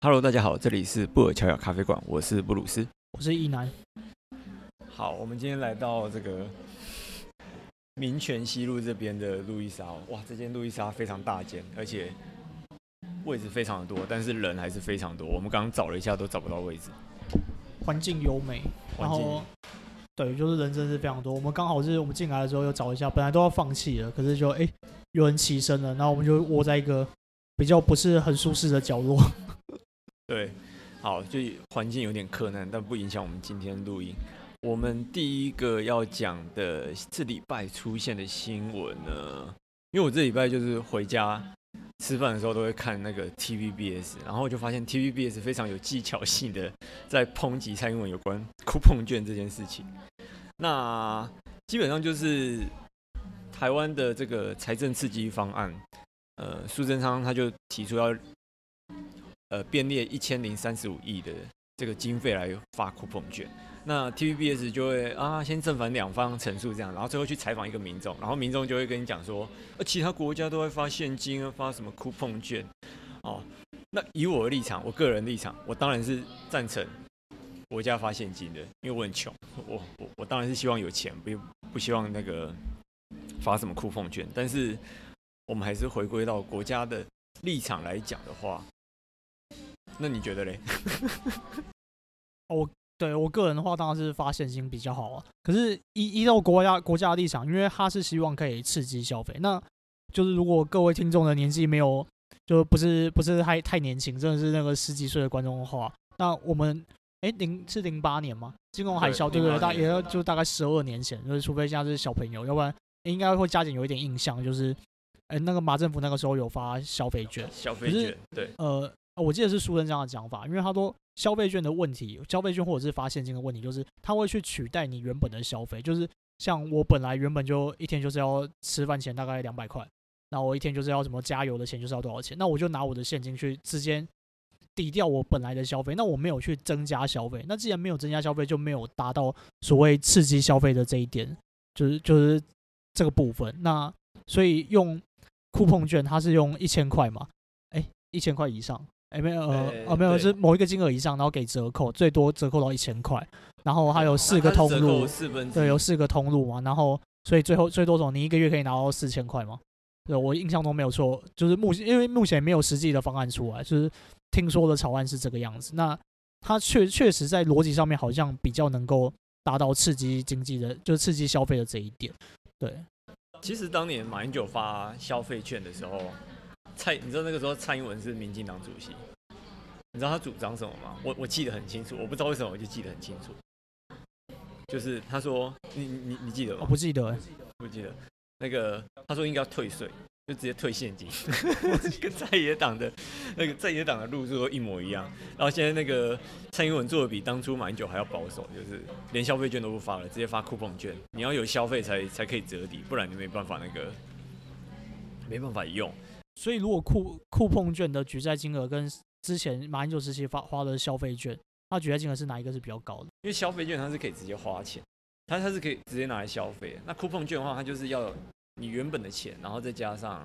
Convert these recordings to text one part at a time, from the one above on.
Hello，大家好，这里是布尔乔亚咖啡馆，我是布鲁斯，我是一男。好，我们今天来到这个民权西路这边的路易莎，哇，这间路易莎非常大间，而且位置非常的多，但是人还是非常多。我们刚刚找了一下，都找不到位置。环境优美，然后对，就是人真是非常多。我们刚好是我们进来的时候又找一下，本来都要放弃了，可是就哎、欸，有人起身了，然后我们就窝在一个比较不是很舒适的角落。对，好，就环境有点困难，但不影响我们今天录音。我们第一个要讲的这礼拜出现的新闻呢，因为我这礼拜就是回家吃饭的时候都会看那个 TVBS，然后就发现 TVBS 非常有技巧性的在抨击蔡英文有关酷碰券这件事情。那基本上就是台湾的这个财政刺激方案，呃，苏贞昌他就提出要。呃，编列一千零三十五亿的这个经费来发酷碰券，那 TVBS 就会啊，先正反两方陈述这样，然后最后去采访一个民众，然后民众就会跟你讲说，呃，其他国家都会发现金啊，发什么酷碰券，哦，那以我的立场，我个人立场，我当然是赞成国家发现金的，因为我很穷，我我我当然是希望有钱，不不希望那个发什么酷碰券，但是我们还是回归到国家的立场来讲的话。那你觉得嘞？我对我个人的话，当然是发现金比较好啊。可是依依照国家国家的立场，因为他是希望可以刺激消费。那就是如果各位听众的年纪没有，就不是不是太太年轻，真的是那个十几岁的观众的话，那我们哎零是零八年吗？金融海啸对不对？大也要就大概十二年前，就是除非现在是小朋友，要不然应该会加减有一点印象，就是哎那个马政府那个时候有发消费券，消费券对呃。我记得是苏贞昌的讲法，因为他说消费券的问题，消费券或者是发现金的问题，就是他会去取代你原本的消费。就是像我本来原本就一天就是要吃饭钱大概两百块，那我一天就是要什么加油的钱就是要多少钱，那我就拿我的现金去直接抵掉我本来的消费，那我没有去增加消费，那既然没有增加消费，就没有达到所谓刺激消费的这一点，就是就是这个部分。那所以用酷碰券，它是用一千块嘛？哎，一千块以上。哎，没有，呃，哦，没有，是某一个金额以上，然后给折扣，最多折扣到一千块，然后还有四个通路，对，有四个通路嘛，然后所以最后最多总你一个月可以拿到四千块嘛？对，我印象中没有错，就是目前因为目前没有实际的方案出来，就是听说的草案是这个样子。那它确确实在逻辑上面好像比较能够达到刺激经济的，就是刺激消费的这一点。对，其实当年马英九发消费券的时候。蔡，你知道那个时候蔡英文是民进党主席，你知道他主张什么吗？我我记得很清楚，我不知道为什么我就记得很清楚，就是他说，你你你记得吗？我不记得，不记得。那个他说应该要退税，就直接退现金，跟在野党的那个在野党的路数都一模一样。然后现在那个蔡英文做的比当初马英九还要保守，就是连消费券都不发了，直接发酷碰券，你要有消费才才可以折抵，不然你没办法那个没办法用。所以，如果酷酷碰券的举债金额跟之前马英九时期发花的消费券，它举债金额是哪一个是比较高的？因为消费券它是可以直接花钱，它它是可以直接拿来消费。那酷碰券的话，它就是要你原本的钱，然后再加上，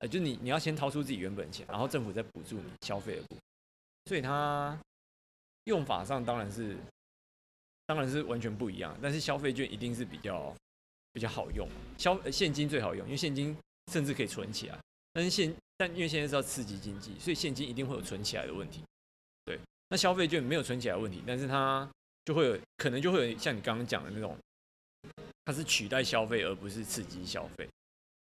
呃，就你你要先掏出自己原本的钱，然后政府再补助你消费的部分。所以它用法上当然是当然是完全不一样，但是消费券一定是比较比较好用，消现金最好用，因为现金甚至可以存起来。但是现但因为现在是要刺激经济，所以现金一定会有存起来的问题。对，那消费券没有存起来问题，但是它就会有可能就会有像你刚刚讲的那种，它是取代消费而不是刺激消费。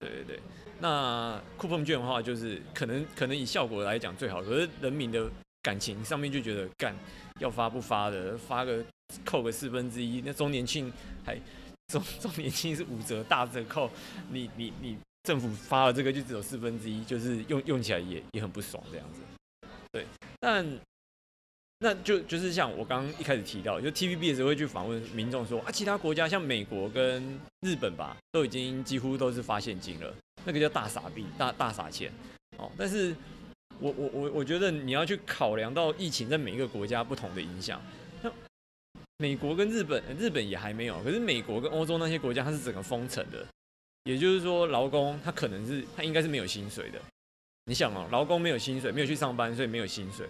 对对对，那酷碰券的话，就是可能可能以效果来讲最好，可是人民的感情上面就觉得干要发不发的，发个扣个四分之一，那周年庆还周周年庆是五折大折扣，你你你。政府发了这个就只有四分之一，就是用用起来也也很不爽这样子。对，但那就就是像我刚刚一开始提到，就 TVBS 会去访问民众说啊，其他国家像美国跟日本吧，都已经几乎都是发现金了，那个叫大傻币、大大傻钱哦。但是我我我我觉得你要去考量到疫情在每一个国家不同的影响，像美国跟日本，日本也还没有，可是美国跟欧洲那些国家它是整个封城的。也就是说，劳工他可能是他应该是没有薪水的，你想哦，劳工没有薪水，没有去上班，所以没有薪水。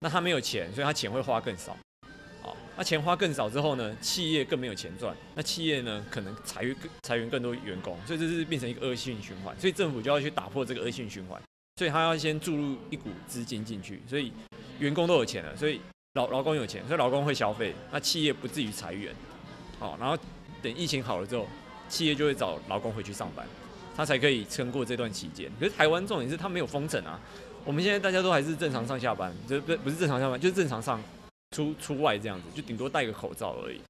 那他没有钱，所以他钱会花更少。好，那钱花更少之后呢，企业更没有钱赚。那企业呢，可能裁员裁员更多员工，所以这是变成一个恶性循环。所以政府就要去打破这个恶性循环，所以他要先注入一股资金进去，所以员工都有钱了，所以劳劳工有钱，所以劳工会消费，那企业不至于裁员。好，然后等疫情好了之后，企业就会找劳工回去上班。他才可以撑过这段期间。可是台湾重点是他没有封城啊，我们现在大家都还是正常上下班，就不不是正常上班，就是正常上出出外这样子，就顶多戴个口罩而已。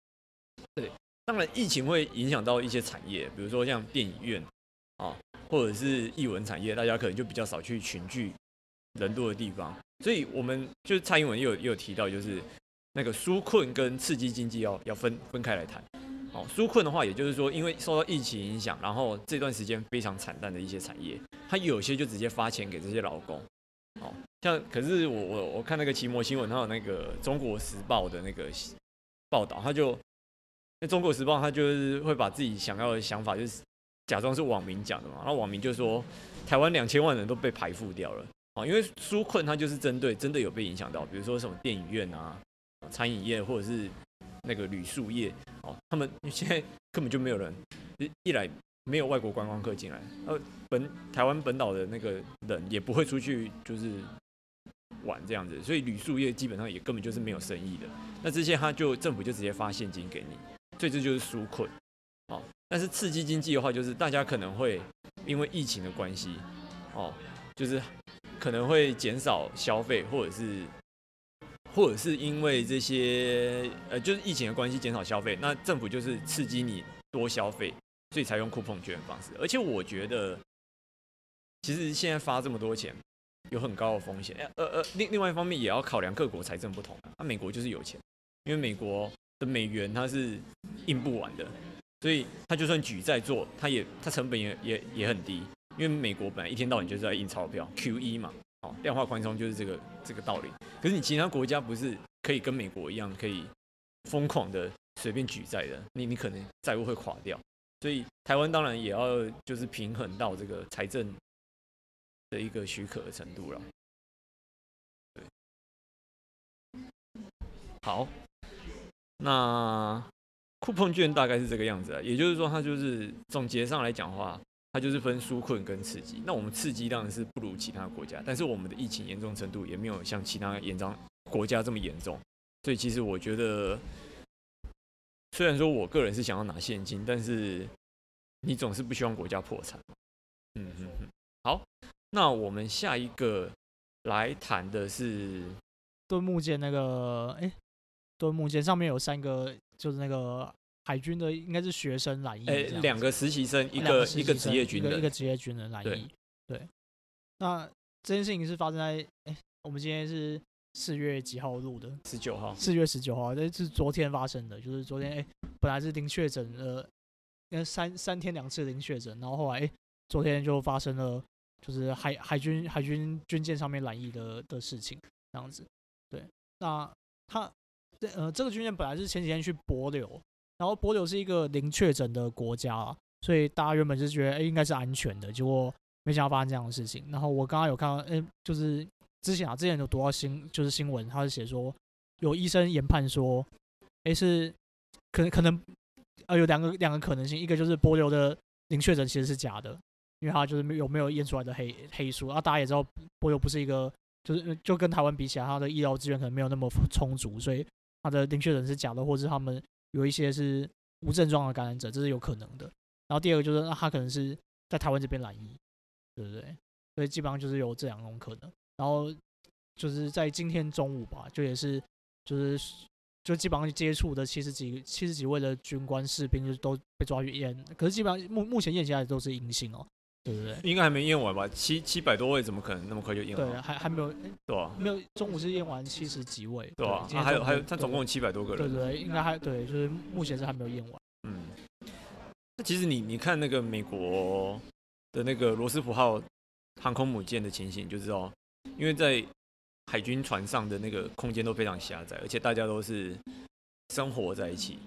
对，当然疫情会影响到一些产业，比如说像电影院啊，或者是艺文产业，大家可能就比较少去群聚人多的地方。所以我们就蔡英文也有也有提到，就是那个纾困跟刺激经济要要分分开来谈。哦，纾困的话，也就是说，因为受到疫情影响，然后这段时间非常惨淡的一些产业，它有些就直接发钱给这些劳工。哦，像可是我我我看那个奇摩新闻，它有那个《中国时报》的那个报道，他就那《中国时报》他就是会把自己想要的想法，就是假装是网民讲的嘛，然后网民就说台湾两千万人都被排富掉了。哦，因为纾困它就是针对真的有被影响到，比如说什么电影院啊、餐饮业或者是。那个旅宿业哦，他们现在根本就没有人，一来没有外国观光客进来，呃，本台湾本岛的那个人也不会出去就是玩这样子，所以旅宿业基本上也根本就是没有生意的。那这些他就政府就直接发现金给你，所以这就是纾困，哦。但是刺激经济的话，就是大家可能会因为疫情的关系，哦，就是可能会减少消费或者是。或者是因为这些呃，就是疫情的关系减少消费，那政府就是刺激你多消费，所以才用酷碰券的方式。而且我觉得，其实现在发这么多钱，有很高的风险。呃呃，另另外一方面也要考量各国财政不同。那、美国就是有钱，因为美国的美元它是印不完的，所以它就算举债做，它也它成本也也也很低。因为美国本来一天到晚就是在印钞票，QE 嘛。量化宽松就是这个这个道理。可是你其他国家不是可以跟美国一样，可以疯狂的随便举债的？你你可能债务会垮掉。所以台湾当然也要就是平衡到这个财政的一个许可的程度了。对，好，那酷碰券大概是这个样子啊。也就是说，它就是总结上来讲话。它就是分纾困跟刺激，那我们刺激当然是不如其他国家，但是我们的疫情严重程度也没有像其他严重国家这么严重，所以其实我觉得，虽然说我个人是想要拿现金，但是你总是不希望国家破产。嗯嗯嗯。好，那我们下一个来谈的是盾木剑那个，哎，盾木剑上面有三个，就是那个。海军的应该是学生染疫，哎，两个实习生，一个一个职业军人，一个职业军人染疫。对，那这件事情是发生在哎，我们今天是四月几号录的？十九号。四月十九号，这是昨天发生的，就是昨天哎，本来是零确诊的，呃，三三天两次零确诊，然后后来哎，昨天就发生了，就是海海军海军军舰上面染疫的的事情，这样子。对，那他这呃这个军舰本来是前几天去帛琉。然后帛琉是一个零确诊的国家，所以大家原本就觉得，哎，应该是安全的，结果没想到发生这样的事情。然后我刚刚有看到，哎，就是之前啊，之前有读到新，就是新闻，他是写说有医生研判说，哎，是可能可能，呃，有两个两个可能性，一个就是帛琉的零确诊其实是假的，因为他就是有没有验出来的黑黑数啊。大家也知道，帛琉不是一个，就是就跟台湾比起来，他的医疗资源可能没有那么充足，所以他的零确诊是假的，或者是他们。有一些是无症状的感染者，这是有可能的。然后第二个就是，他可能是在台湾这边染疫，对不对？所以基本上就是有这两种可能。然后就是在今天中午吧，就也是就是就基本上接触的七十几七十几位的军官士兵，就都被抓去验。可是基本上目目前验下来都是阴性哦。对不对？应该还没验完吧？七七百多位，怎么可能那么快就验完？对，还还没有。对啊，没有。中午是验完七十几位。对啊，还有还有，他总共有七百多个人。对对，应该还对，就是目前是还没有验完。嗯。那其实你你看那个美国的那个罗斯福号航空母舰的情形，就知道，因为在海军船上的那个空间都非常狭窄，而且大家都是生活在一起。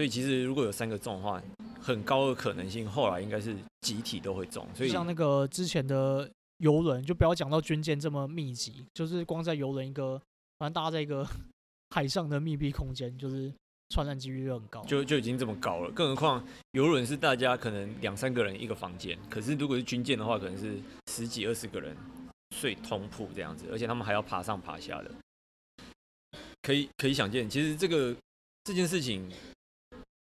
所以其实如果有三个中的话，很高的可能性后来应该是集体都会中。所以像那个之前的游轮，就不要讲到军舰这么密集，就是光在游轮一个，反正大家在一个 海上的密闭空间，就是传染几率就很高，就就已经这么高了，更何况游轮是大家可能两三个人一个房间，可是如果是军舰的话，可能是十几二十个人睡通铺这样子，而且他们还要爬上爬下的，可以可以想见，其实这个这件事情，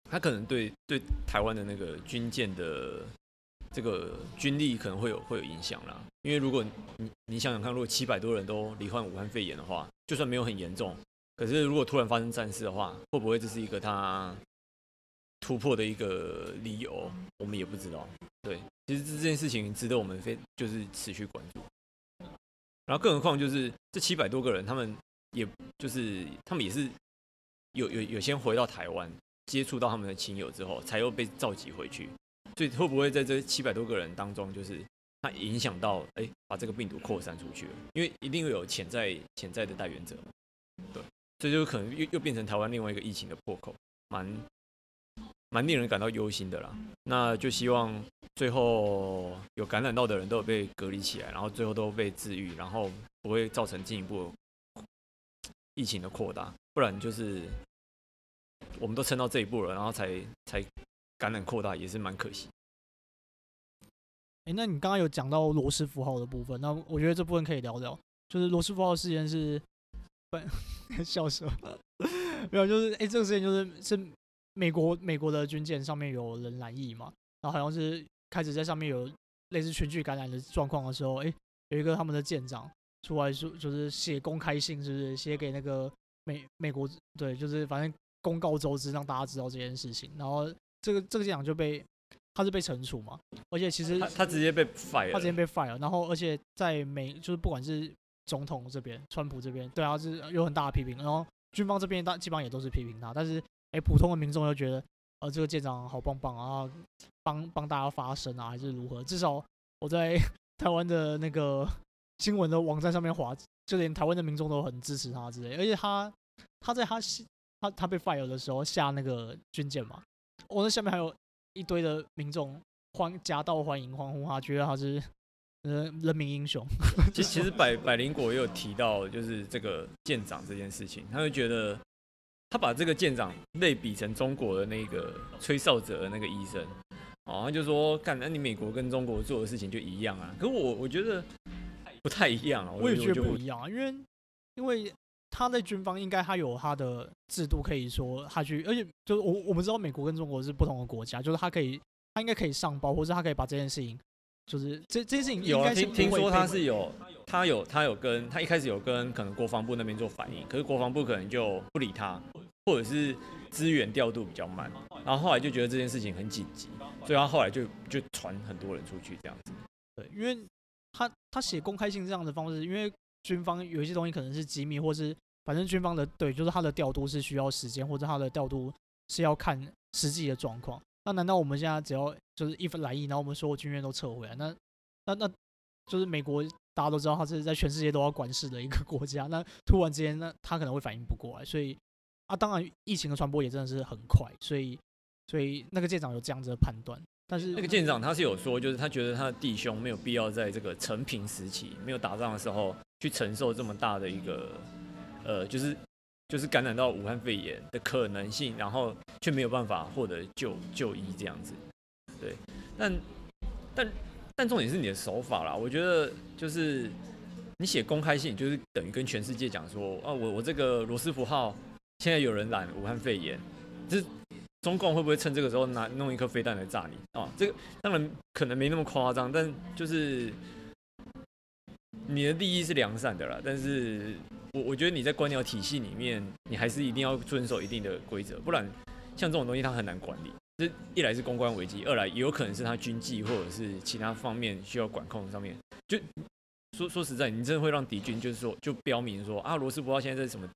他可能对对台湾的那个军舰的。这个军力可能会有会有影响啦，因为如果你你想想看，如果七百多人都罹患武汉肺炎的话，就算没有很严重，可是如果突然发生战事的话，会不会这是一个他突破的一个理由？我们也不知道。对，其实这件事情值得我们非就是持续关注。然后更何况就是这七百多个人，他们也就是他们也是有有有先回到台湾接触到他们的亲友之后，才又被召集回去。所以会不会在这七百多个人当中，就是他影响到哎，把这个病毒扩散出去了？因为一定会有潜在潜在的带源者，对，所以就可能又又变成台湾另外一个疫情的破口，蛮蛮令人感到忧心的啦。那就希望最后有感染到的人都有被隔离起来，然后最后都被治愈，然后不会造成进一步疫情的扩大，不然就是我们都撑到这一步了，然后才才。感染扩大也是蛮可惜。哎、那你刚刚有讲到罗斯福号的部分，那我觉得这部分可以聊聊。就是罗斯福号事件是，笑死了，没有，就是哎、这个事件就是是美国美国的军舰上面有人染疫嘛，然后好像是开始在上面有类似群聚感染的状况的时候，哎、有一个他们的舰长出来说，就是写公开信，是不是写给那个美美国，对，就是反正公告周知，让大家知道这件事情，然后。这个这个舰长就被他是被惩处嘛，而且其实他他直接被 fire，他直接被 fire，然后而且在美就是不管是总统这边，川普这边，对啊是有很大的批评，然后军方这边大基本上也都是批评他，但是哎普通的民众又觉得呃这个舰长好棒棒啊，帮帮大家发声啊还是如何？至少我在 台湾的那个新闻的网站上面划，就连台湾的民众都很支持他之类，而且他他在他他他被 fire 的时候下那个军舰嘛。我、哦、那下面还有一堆的民众欢夹道欢迎欢呼他，觉得他是呃人民英雄。其实其实百百灵果也有提到，就是这个舰长这件事情，他就觉得他把这个舰长类比成中国的那个吹哨者的那个医生，哦，他就说，看那你美国跟中国做的事情就一样啊，可是我我觉得不太一样啊，我也觉得不一样啊，因为因为。他在军方应该他有他的制度，可以说他去，而且就是我我们知道美国跟中国是不同的国家，就是他可以他应该可以上报，或者他可以把这件事情，就是这这件事情有听听说他是有他有他有跟他一开始有跟可能国防部那边做反应，可是国防部可能就不理他，或者是资源调度比较慢，然后后来就觉得这件事情很紧急，所以他后来就就传很多人出去这样子。对，因为他他写公开信这样的方式，因为。军方有一些东西可能是机密，或是反正军方的对，就是他的调度是需要时间，或者他的调度是要看实际的状况。那难道我们现在只要就是一来意，然后我们所有军舰都撤回来？那那那就是美国大家都知道，他是在全世界都要管事的一个国家。那突然之间，那他可能会反应不过来。所以啊，当然疫情的传播也真的是很快，所以所以那个舰长有这样子的判断。但是那个舰长他是有说，就是他觉得他的弟兄没有必要在这个成平时期没有打仗的时候。去承受这么大的一个，呃，就是就是感染到武汉肺炎的可能性，然后却没有办法获得救救医这样子，对，但但但重点是你的手法啦，我觉得就是你写公开信，就是等于跟全世界讲说，啊，我我这个罗斯福号现在有人染武汉肺炎，就是中共会不会趁这个时候拿弄一颗飞弹来炸你啊？这个当然可能没那么夸张，但就是。你的利益是良善的啦，但是我我觉得你在官僚体系里面，你还是一定要遵守一定的规则，不然像这种东西它很难管理。这一来是公关危机，二来也有可能是他军纪或者是其他方面需要管控上面。就说说实在，你真的会让敌军就是说就标明说啊，罗斯福号现在在什么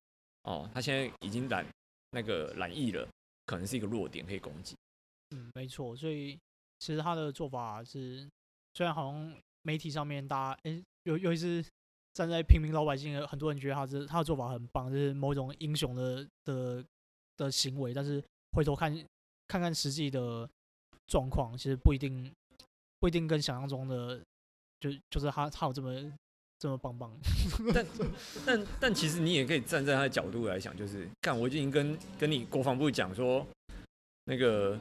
哦，他现在已经染那个染疫了，可能是一个弱点可以攻击。嗯，没错，所以其实他的做法是，虽然好像媒体上面大家哎。有有一次站在平民老百姓，很多人觉得他是他的做法很棒，就是某种英雄的的的行为。但是回头看看看实际的状况，其实不一定不一定跟想象中的就就是他他有这么这么棒棒。但但但其实你也可以站在他的角度来想，就是看我已经跟跟你国防部讲说，那个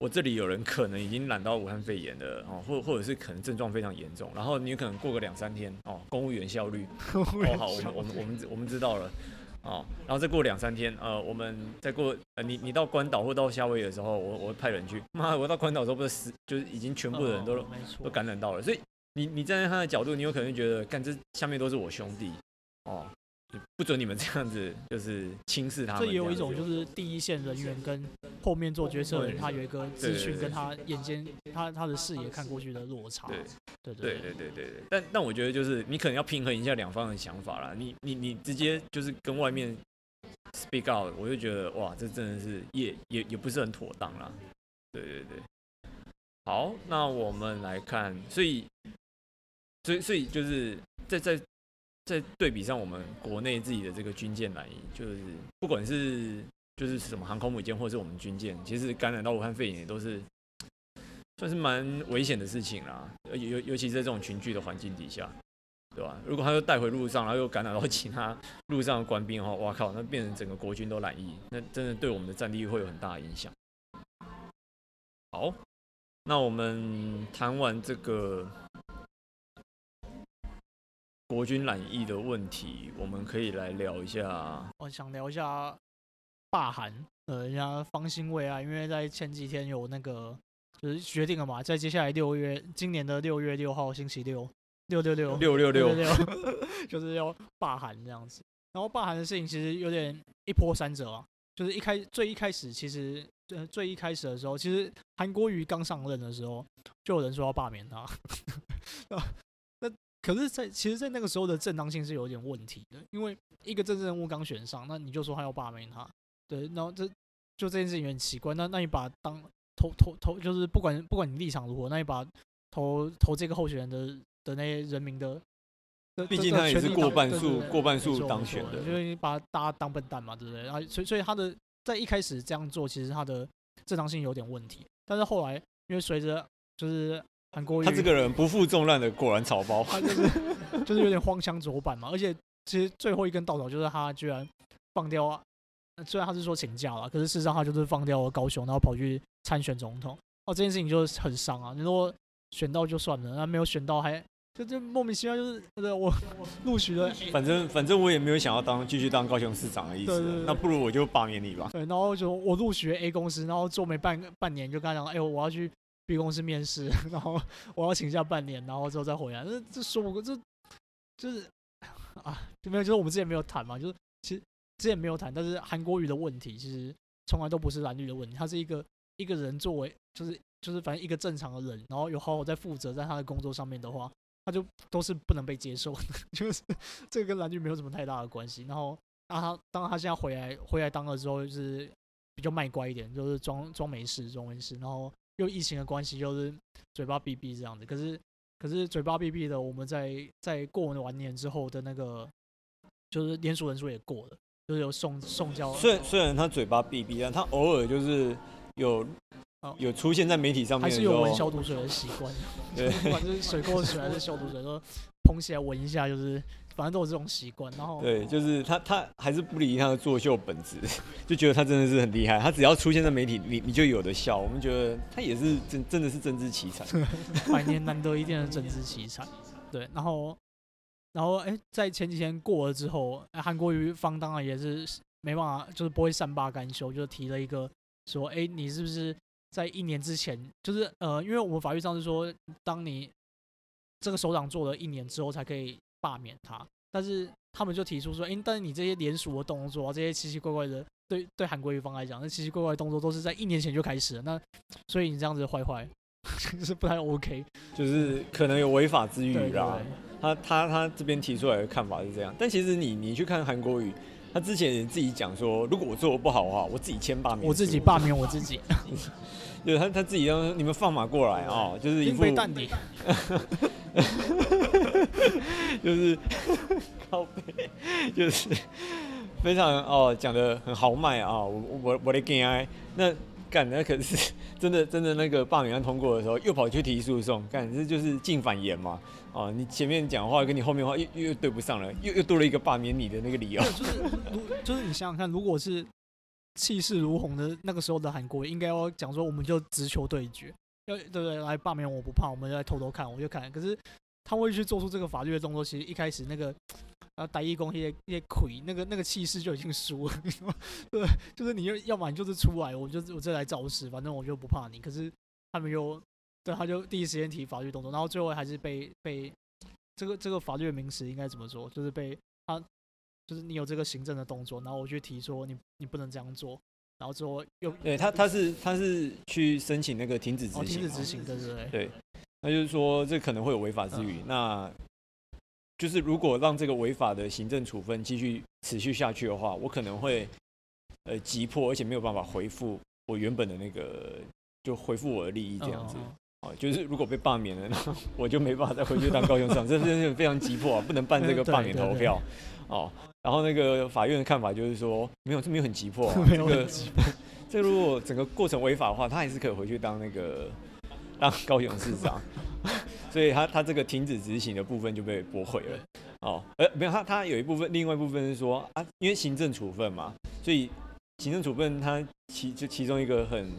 我这里有人可能已经染到武汉肺炎了哦，或或者是可能症状非常严重，然后你可能过个两三天哦，公务员效率 哦好，我们我们我们我们知道了。哦，然后再过两三天，呃，我们再过，呃，你你到关岛或到夏威夷的时候，我我会派人去。妈，我到关岛的时候不是死，就是已经全部的人都、哦、都感染到了，所以你你站在他的角度，你有可能觉得，干这下面都是我兄弟，哦。不准你们这样子，就是轻视他们。这也有一种，就是第一线人员跟后面做决策的人，他有一个资讯跟他眼尖，他他的视野看过去的落差。对对对对对对。但但我觉得，就是你可能要平衡一下两方的想法啦。你你你直接就是跟外面 speak out，我就觉得哇，这真的是也也也不是很妥当啦。对对对。好，那我们来看，所以所以所以就是在在。在对比上，我们国内自己的这个军舰来，就是不管是就是什么航空母舰，或者是我们军舰，其实感染到武汉肺炎也都是算是蛮危险的事情啦。尤尤其在这种群聚的环境底下，对吧？如果他又带回路上，然后又感染到 其他路上的官兵的话，哇靠，那变成整个国军都染疫，那真的对我们的战力会有很大影响。好，那我们谈完这个。国军染疫的问题，我们可以来聊一下。我想聊一下罢韩，呃，人家方兴未艾，因为在前几天有那个就是决定了嘛，在接下来六月，今年的六月六号星期六，六六六六六六六，就是要罢韩这样子。然后罢韩的事情其实有点一波三折啊，就是一开最一开始，其实呃最一开始的时候，其实韩国瑜刚上任的时候，就有人说要罢免他。可是在，在其实，在那个时候的正当性是有点问题的，因为一个政治人物刚选上，那你就说他要罢免他，对，然后这就这件事情很奇怪。那那你把当投投投，就是不管不管你立场如何，那你把投投这个候选人的的那些人民的，毕竟他也是过半数过半数当选的，就是你把大家当笨蛋嘛，对不对？然后所以所以他的在一开始这样做，其实他的正当性有点问题。但是后来因为随着就是。韩国他这个人不负重量的，果然草包。他就是 就是有点荒腔走板嘛，而且其实最后一根稻草就是他居然放掉啊，虽然他是说请假了，可是事实上他就是放掉了高雄，然后跑去参选总统。哦，这件事情就是很伤啊。你说选到就算了，那没有选到还就就莫名其妙就是我我 录取了。反正反正我也没有想要当继续当高雄市长的意思，对对对，那不如我就罢免你吧。对，然后就我录取了 A 公司，然后做没半半年就跟他讲，哎呦我要去。B 公司面试，然后我要请假半年，然后之后再回来。这这说不过，这就是 啊，就没有，就是我们之前没有谈嘛，就是其实之前没有谈，但是韩国瑜的问题其实从来都不是蓝绿的问题，他是一个一个人作为就是就是反正一个正常的人，然后有好好在负责在他的工作上面的话，他就都是不能被接受的，就是这个跟蓝绿没有什么太大的关系。然后当他当他现在回来回来当了之后，就是比较卖乖一点，就是装装没事装没事，然后。又疫情的关系，就是嘴巴闭闭这样子。可是，可是嘴巴闭闭的，我们在在过完年之后的那个，就是连署人数也过了，就是有送送交。虽然虽然他嘴巴闭闭，但他偶尔就是有有出现在媒体上面，还是有闻消毒水的习惯。对，不管是水沟水还是消毒水，都捧起来闻一下，就是。反正都有这种习惯，然后对，就是他他还是不离他的作秀本质，就觉得他真的是很厉害。他只要出现在媒体，你你就有的笑。我们觉得他也是真真的是政治奇才，百年难得一见的政治奇才。对，然后然后哎，在前几天过了之后，韩国瑜方当然也是没办法，就是不会善罢甘休，就提了一个说，哎，你是不是在一年之前，就是呃，因为我们法律上是说，当你这个首长做了一年之后才可以。罢免他，但是他们就提出说，哎、欸，但是你这些连署的动作，这些奇奇怪怪的，对对韩国瑜方来讲，那奇奇怪怪的动作都是在一年前就开始了，那所以你这样子坏坏，是不太 OK，就是可能有违法之余啦。他他他这边提出来的看法是这样，但其实你你去看韩国语，他之前也自己讲说，如果我做的不好的话，我自己签罢免，我自己罢免我自己。对，他他自己让你们放马过来啊、哦，就是一副淡定。就是 靠背，就是非常哦讲的很豪迈啊！我我我的 g a 那干那可是真的真的那个罢免案通过的时候，又跑去提诉讼，看这就是进反言嘛。哦，你前面讲话跟你后面话又又对不上了，又又多了一个罢免你的那个理由。就是如就是你想想看，如果是气势如虹的那个时候的韩国，应该要讲说我们就直球对决，要对不对？来罢免我不怕，我们就来偷偷看，我就看。可是他会去做出这个法律的动作，其实一开始那个。然 后，台一公一些一些亏，那个那个气势就已经输了，对，就是你要要么你就是出来，我就我这来找死，反正我就不怕你。可是他们又对，他就第一时间提法律动作，然后最后还是被被这个这个法律的名词应该怎么说？就是被他就是你有这个行政的动作，然后我去提说你你不能这样做，然后之后又对他他是他是去申请那个停止执行，哦，停止执行，对对对，对，那就是说这可能会有违法之余，嗯、那。就是如果让这个违法的行政处分继续持续下去的话，我可能会呃急迫，而且没有办法回复我原本的那个，就回复我的利益这样子。哦，就是如果被罢免了，那我就没办法再回去当高雄市长，这是非常急迫啊，不能办这个罢免投票。哦，然后那个法院的看法就是说，没有，这没有很急迫啊。这个 这个如果整个过程违法的话，他还是可以回去当那个当高雄市长。所以他他这个停止执行的部分就被驳回了，哦，呃，没有，他他有一部分，另外一部分是说啊，因为行政处分嘛，所以行政处分他其就其中一个很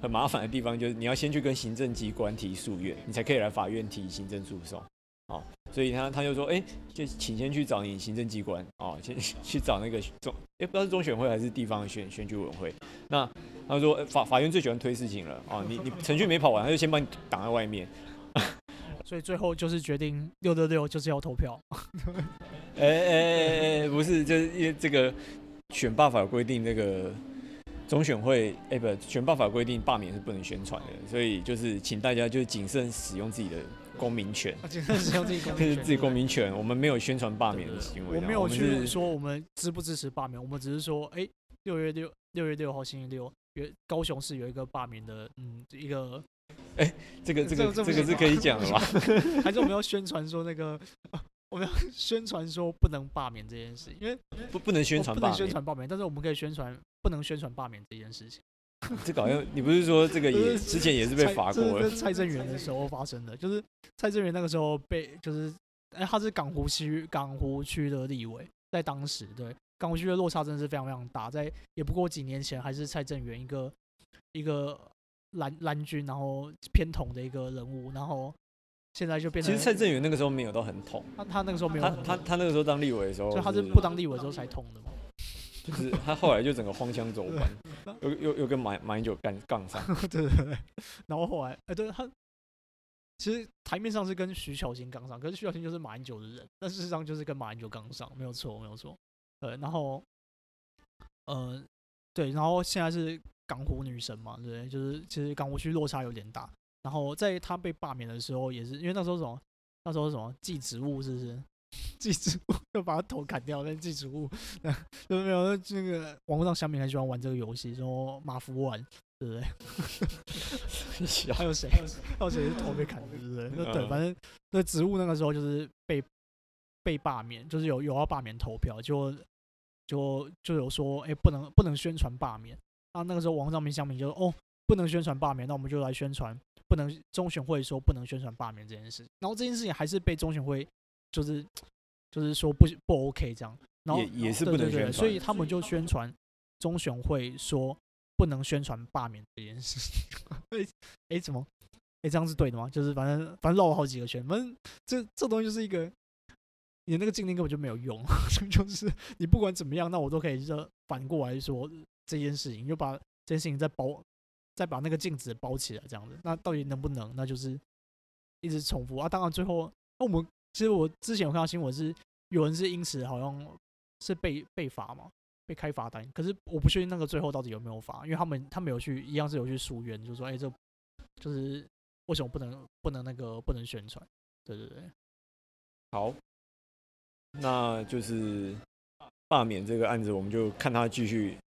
很麻烦的地方就是你要先去跟行政机关提诉愿，你才可以来法院提行政诉讼，哦，所以他他就说，哎、欸，就请先去找你行政机关，哦，先去找那个中，哎、欸，不知道是中选会还是地方选选举委员会，那他说法法院最喜欢推事情了，哦，你你程序没跑完，他就先帮你挡在外面。所以最后就是决定六六六就是要投票。哎哎哎，不是，就是因为这个选罢法规定，那个中选会哎、欸、不，选罢法规定罢免是不能宣传的，所以就是请大家就谨慎使用自己的公民权。谨慎使用自己公民权。自己公民权，我们没有宣传罢免的行为。我没有去说我们支不支持罢免，我们只是说，哎、欸，六月六六月六号星期六，高雄市有一个罢免的，嗯，一个。哎、欸，这个这个这个是可以讲的吧？还是我们要宣传说那个，我们要宣传说不能罢免这件事？因为不不能宣传，不能宣传罢免，但是我们可以宣传不能宣传罢免这件事情。这个好像你不是说这个也之前也是被罚过了？蔡正元的时候发生的，就是蔡正元那个时候被就是，哎，他是港湖区港湖区的立委，在当时对港湖区的落差真的是非常非常大，在也不过几年前还是蔡正元一个一个。蓝蓝军，然后偏统的一个人物，然后现在就变成。其实蔡正元那个时候没有到很统，他他那个时候没有他他他那个时候当立委的时候，所以他是不当立委的时候才统的嘛。就是他后来就整个荒腔走板，又又又跟马马英九干杠上。对对对。然后后来，哎，对他其实台面上是跟徐巧芯杠上，可是徐巧芯就是马英九的人，但事实上就是跟马英九杠上，没有错，没有错。对，然后，呃，对，然后现在是。港湖女神嘛，对，就是其实港湖区落差有点大。然后在他被罢免的时候，也是因为那时候什么，那时候什么祭祖物是不是？祭祖物要把他头砍掉，那祭祖物，有没有？那个网络上小米很喜欢玩这个游戏，说马福玩，对不对？还有谁？还有谁是头被砍的，对不对？那对，反正那植物那个时候就是被被罢免，就是有有要罢免投票，就就就有说，哎、欸，不能不能宣传罢免。啊，那个时候王兆明小米就说：“哦，不能宣传罢免，那我们就来宣传，不能中选会说不能宣传罢免这件事。然后这件事情还是被中选会就是就是说不不 OK 这样，然后也也是不能宣传，所以他们就宣传中选会说不能宣传罢免这件事。哎哎，怎么？哎，这样是对的吗？就是反正反正绕了好几个圈，反正这这东西就是一个你那个禁令根本就没有用，就是你不管怎么样，那我都可以就反过来说。”这件事情，就把这件事情再包，再把那个镜子包起来，这样子，那到底能不能？那就是一直重复啊。当然最后，那我们其实我之前有看到新闻是，有人是因此好像是被被罚嘛，被开罚单。可是我不确定那个最后到底有没有罚，因为他们他们有去一样是有去诉愿，就是说，哎，这就是为什么不能不能那个不能宣传？对对对。好，那就是罢免这个案子，我们就看他继续。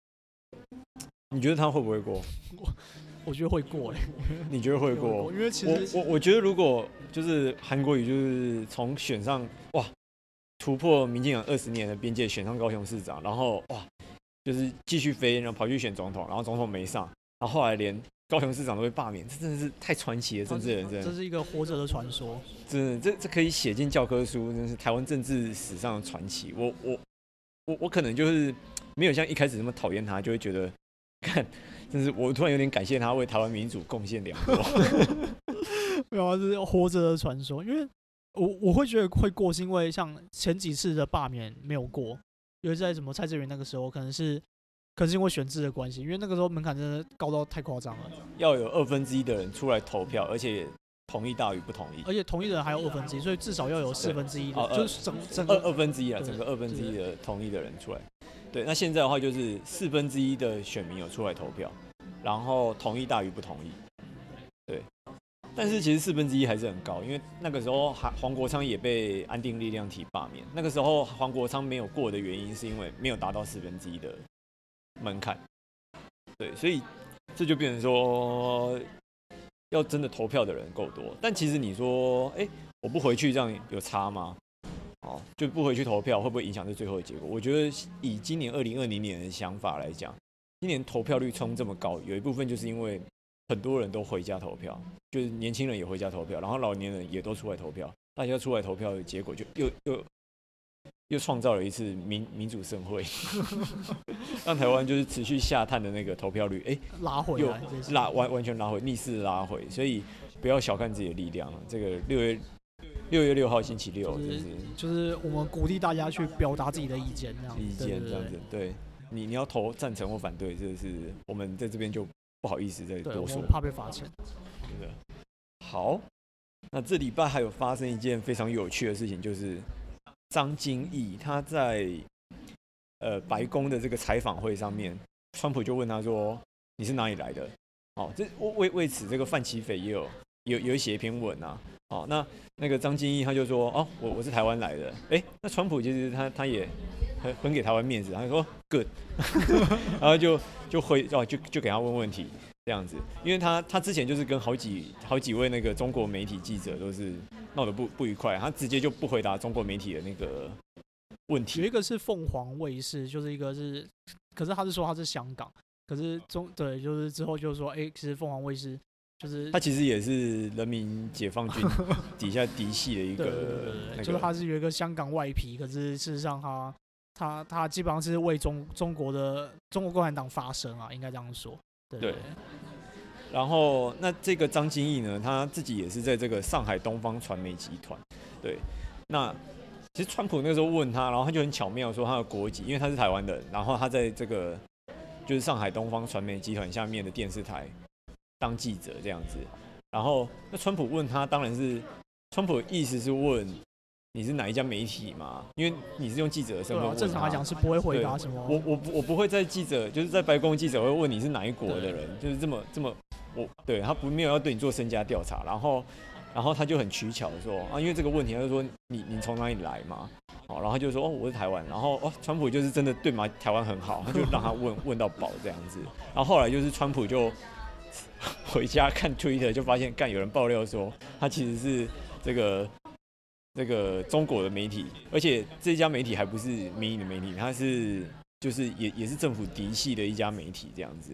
你觉得他会不会过？我 我觉得会过哎。你觉得会过？因为其实我我我觉得如果就是韩国瑜就是从选上哇突破民进党二十年的边界选上高雄市长，然后哇就是继续飞，然后跑去选总统，然后总统没上，然后后来连高雄市长都被罢免，这真的是太传奇了，政治人生。这是一个活着的传说，真的，这这可以写进教科书，真是台湾政治史上的传奇。我我我我可能就是没有像一开始那么讨厌他，就会觉得，看，真是我突然有点感谢他为台湾民主贡献良多。没有啊，这是活着的传说，因为我我会觉得会过，是因为像前几次的罢免没有过，因为在什么蔡志元那个时候，可能是。可是因为选制的关系，因为那个时候门槛真的高到太夸张了，要有二分之一的人出来投票，而且同意大于不同意，而且同意的人还有二分之一，所以至少要有四分之一的，就是整整二二分之一啊，整个二分之一的同意的人出来。对，那现在的话就是四分之一的选民有出来投票，然后同意大于不同意。对，但是其实四分之一还是很高，因为那个时候还黄国昌也被安定力量提罢免，那个时候黄国昌没有过的原因是因为没有达到四分之一的。门槛，对，所以这就变成说，要真的投票的人够多。但其实你说，哎，我不回去这样有差吗？哦，就不回去投票会不会影响这最后的结果？我觉得以今年二零二零年的想法来讲，今年投票率冲这么高，有一部分就是因为很多人都回家投票，就是年轻人也回家投票，然后老年人也都出来投票，大家出来投票的结果就又又。又创造了一次民民主盛会，让台湾就是持续下探的那个投票率，哎、欸，拉回来，又拉完完全拉回逆势拉回，所以不要小看自己的力量。这个六月六月六号星期六，就是就是我们鼓励大家去表达自己的意见，这样意见这样子。对你你要投赞成或反对，这是我们在这边就不好意思再多说，怕被罚钱。真的。好，那这礼拜还有发生一件非常有趣的事情，就是。张金义他在呃白宫的这个采访会上面，川普就问他说：“你是哪里来的？”哦，这为为此这个范奇斐也有有有写一篇文啊。哦，那那个张金义他就说：“哦，我我是台湾来的。”哎，那川普其实他他也很很给台湾面子，他就说：“Good。”然后就就回哦就就给他问问题这样子，因为他他之前就是跟好几好几位那个中国媒体记者都是。闹得不不愉快，他直接就不回答中国媒体的那个问题。有一个是凤凰卫视，就是一个是，可是他是说他是香港，可是中对，就是之后就是说，哎、其实凤凰卫视就是他其实也是人民解放军 底下嫡系的一个，就是他是有一个香港外皮，可是事实上他他他基本上是为中中国的中国共产党发声啊，应该这样说，对。对然后，那这个张金义呢，他自己也是在这个上海东方传媒集团。对，那其实川普那个时候问他，然后他就很巧妙说他的国籍，因为他是台湾的，然后他在这个就是上海东方传媒集团下面的电视台当记者这样子。然后，那川普问他，当然是川普的意思是问。你是哪一家媒体嘛？因为你是用记者的身份问，正常来讲是不会回答什么。我我我不会在记者，就是在白宫记者会问你是哪一国的人，就是这么这么，我对他不没有要对你做身家调查，然后然后他就很取巧的说啊，因为这个问题，他就说你你从哪里来嘛？好，然后他就说哦我是台湾，然后哦川普就是真的对嘛台湾很好，他就让他问问到饱这样子，然后后来就是川普就 回家看 Twitter 就发现干有人爆料说他其实是这个。这个中国的媒体，而且这家媒体还不是民营的媒体，他是就是也也是政府嫡系的一家媒体这样子。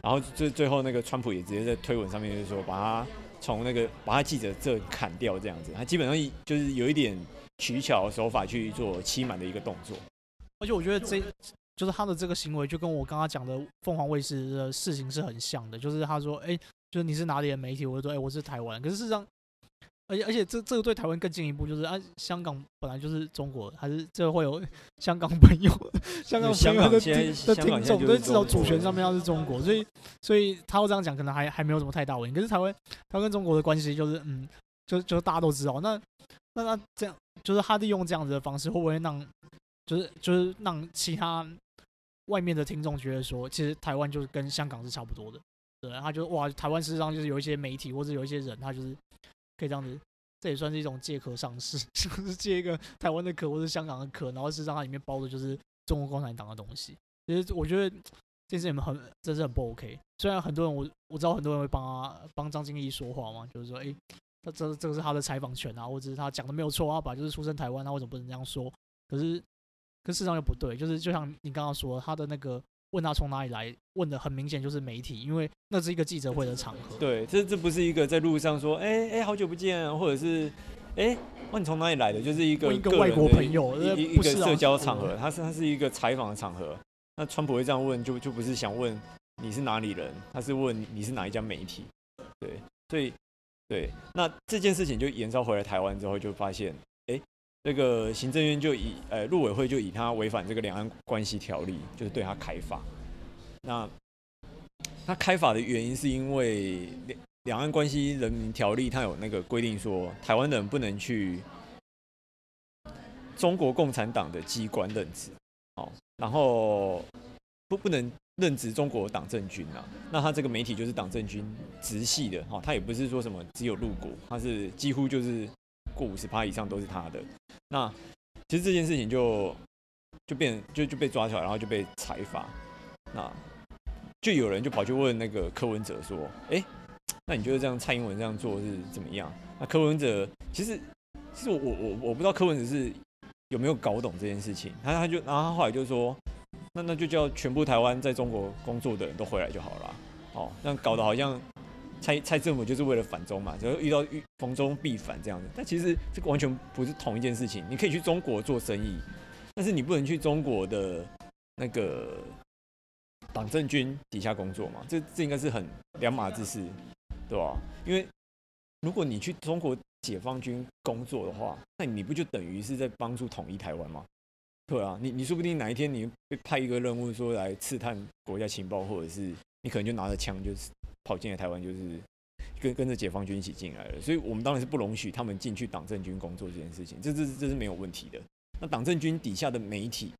然后最最后那个川普也直接在推文上面就是说，把他从那个把他记者这砍掉这样子。他基本上就是有一点取巧手法去做欺瞒的一个动作。而且我觉得这就是他的这个行为，就跟我刚刚讲的凤凰卫视的事情是很像的。就是他说，哎，就是你是哪里的媒体？我就说，哎，我是台湾。可是事实上。而且而且这这个对台湾更进一步，就是啊，香港本来就是中国，还是这会有 香港朋友，香港朋友的听的听众，所以至少主权上面要是中国，所以所以他会这样讲，可能还还没有什么太大问题。可是台湾，他跟中国的关系就是，嗯，就就大家都知道，那那那这样，就是他利用这样子的方式，会不会让，就是就是让其他外面的听众觉得说，其实台湾就是跟香港是差不多的，对，他就哇，台湾事实上就是有一些媒体或者有一些人，他就是。可以这样子，这也算是一种借壳上市，就是借一个台湾的壳或者香港的壳，然后事实上它里面包的就是中国共产党的东西。其实我觉得这件事情很，真是很不 OK。虽然很多人我我知道很多人会帮他帮张经理说话嘛，就是说，哎、欸，他这这个是他的采访权啊，或者是他讲的没有错啊，把就是出生台湾，他为什么不能这样说？可是，可事实上又不对，就是就像你刚刚说，他的那个问他从哪里来，问的很明显就是媒体，因为那是一个记者会的场合。对，这这不是一个在路上说，哎、欸、哎、欸，好久不见，或者是，哎、欸，问你从哪里来的，就是一个，一个外国朋友，一一个社交场合，他是他是一个采访的场合。那川普会这样问，就就不是想问你是哪里人，他是问你是哪一家媒体。对，所以对，那这件事情就延烧回来台湾之后，就发现，哎、欸，这个行政院就以呃陆委会就以他违反这个两岸关系条例，就是对他开罚。那他开罚的原因是因为两两岸关系人民条例，它有那个规定说，台湾人不能去中国共产党的机关任职。哦，然后不不能任职中国党政军啊。那他这个媒体就是党政军直系的，哈，他也不是说什么只有入国，他是几乎就是过五十趴以上都是他的。那其实这件事情就就变就就被抓起来，然后就被裁罚。那就有人就跑去问那个柯文哲说：“哎，那你觉得这样蔡英文这样做是怎么样？”那柯文哲其实其实我我我我不知道柯文哲是。有没有搞懂这件事情？他他就，然后他后来就说，那那就叫全部台湾在中国工作的人都回来就好了。哦，那搞得好像蔡蔡政府就是为了反中嘛，就遇到遇逢中必反这样子。但其实这个完全不是同一件事情。你可以去中国做生意，但是你不能去中国的那个党政军底下工作嘛。这这应该是很两码子事，对吧？因为如果你去中国。解放军工作的话，那你不就等于是在帮助统一台湾吗？对啊，你你说不定哪一天你被派一个任务，说来刺探国家情报，或者是你可能就拿着枪就是跑进来台湾，就是跟跟着解放军一起进来了。所以我们当然是不容许他们进去党政军工作这件事情，这这这是没有问题的。那党政军底下的媒体。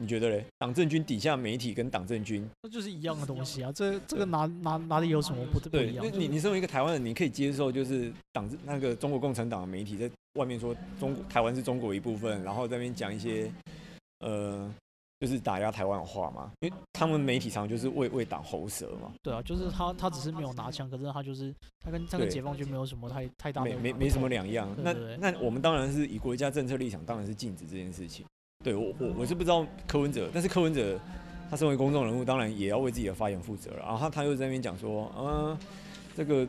你觉得嘞？党政军底下媒体跟党政军，那就是一样的东西啊。这这个哪哪哪里有什么不不一样？对，你你身为一个台湾人，你可以接受就是党那个中国共产党的媒体在外面说中国台湾是中国一部分，然后在那边讲一些呃，就是打压台湾的话嘛。因为他们媒体常就是为为党喉舌嘛。对啊，就是他他只是没有拿枪，可是他就是他跟他跟解放军没有什么太太大的没没没什么两样。那那我们当然是以国家政策立场，当然是禁止这件事情。对我我我是不知道柯文哲，但是柯文哲他身为公众人物，当然也要为自己的发言负责了。然后他他又在那边讲说，嗯，这个，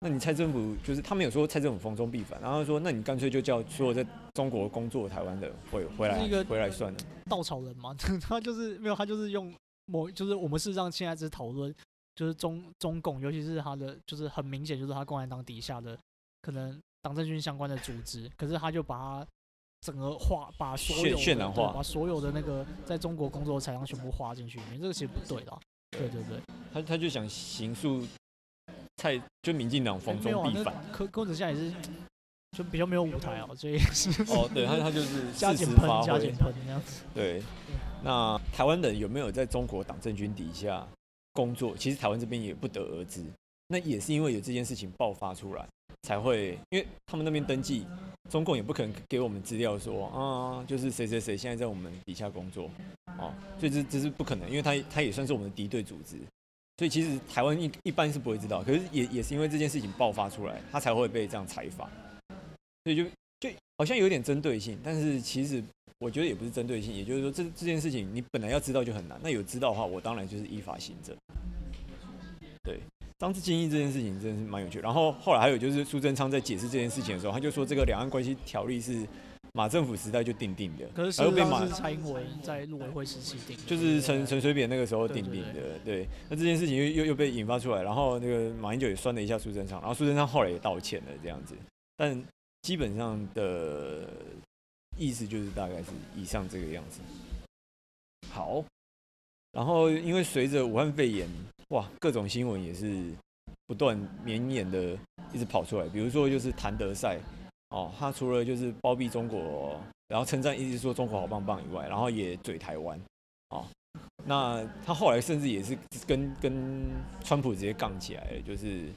那你蔡政府就是他们有说蔡政府逢中必反，然后说那你干脆就叫所有在中国工作的台湾的回回来回来算了。稻草人嘛，他就是没有他就是用某就是我们事实上现在只是讨论就是中中共，尤其是他的就是很明显就是他共产党底下的可能党政军相关的组织，可是他就把他。整个画把所有渲染化，把所有的那个在中国工作的采样全部画进去里面，这个其实不对的。对对对，他他就想形塑蔡就民进党逢中必反。柯柯文哲现在也是就比较没有舞台哦，所以 是哦，对他他就是 加减喷加减喷这样子。对，那台湾人有没有在中国党政军底下工作？其实台湾这边也不得而知。那也是因为有这件事情爆发出来。才会，因为他们那边登记，中共也不可能给我们资料说啊，就是谁谁谁现在在我们底下工作，啊，所以这这是不可能，因为他他也算是我们的敌对组织，所以其实台湾一一般是不会知道，可是也也是因为这件事情爆发出来，他才会被这样采访，所以就就好像有点针对性，但是其实我觉得也不是针对性，也就是说这这件事情你本来要知道就很难，那有知道的话，我当然就是依法行政，对。张志清义这件事情真的是蛮有趣，然后后来还有就是苏贞昌在解释这件事情的时候，他就说这个两岸关系条例是马政府时代就定定的，可是被马蔡英文在陆委会时期定，就是陈陈水扁那个时候定定的，对。那这件事情又又又被引发出来，然后那个马英九也酸了一下苏贞昌，然后苏贞昌后来也道歉了这样子，但基本上的意思就是大概是以上这个样子。好，然后因为随着武汉肺炎。哇，各种新闻也是不断绵延的，一直跑出来。比如说，就是谭德赛哦，他除了就是包庇中国，然后称赞一直说中国好棒棒以外，然后也嘴台湾哦。那他后来甚至也是跟跟川普直接杠起来了，就是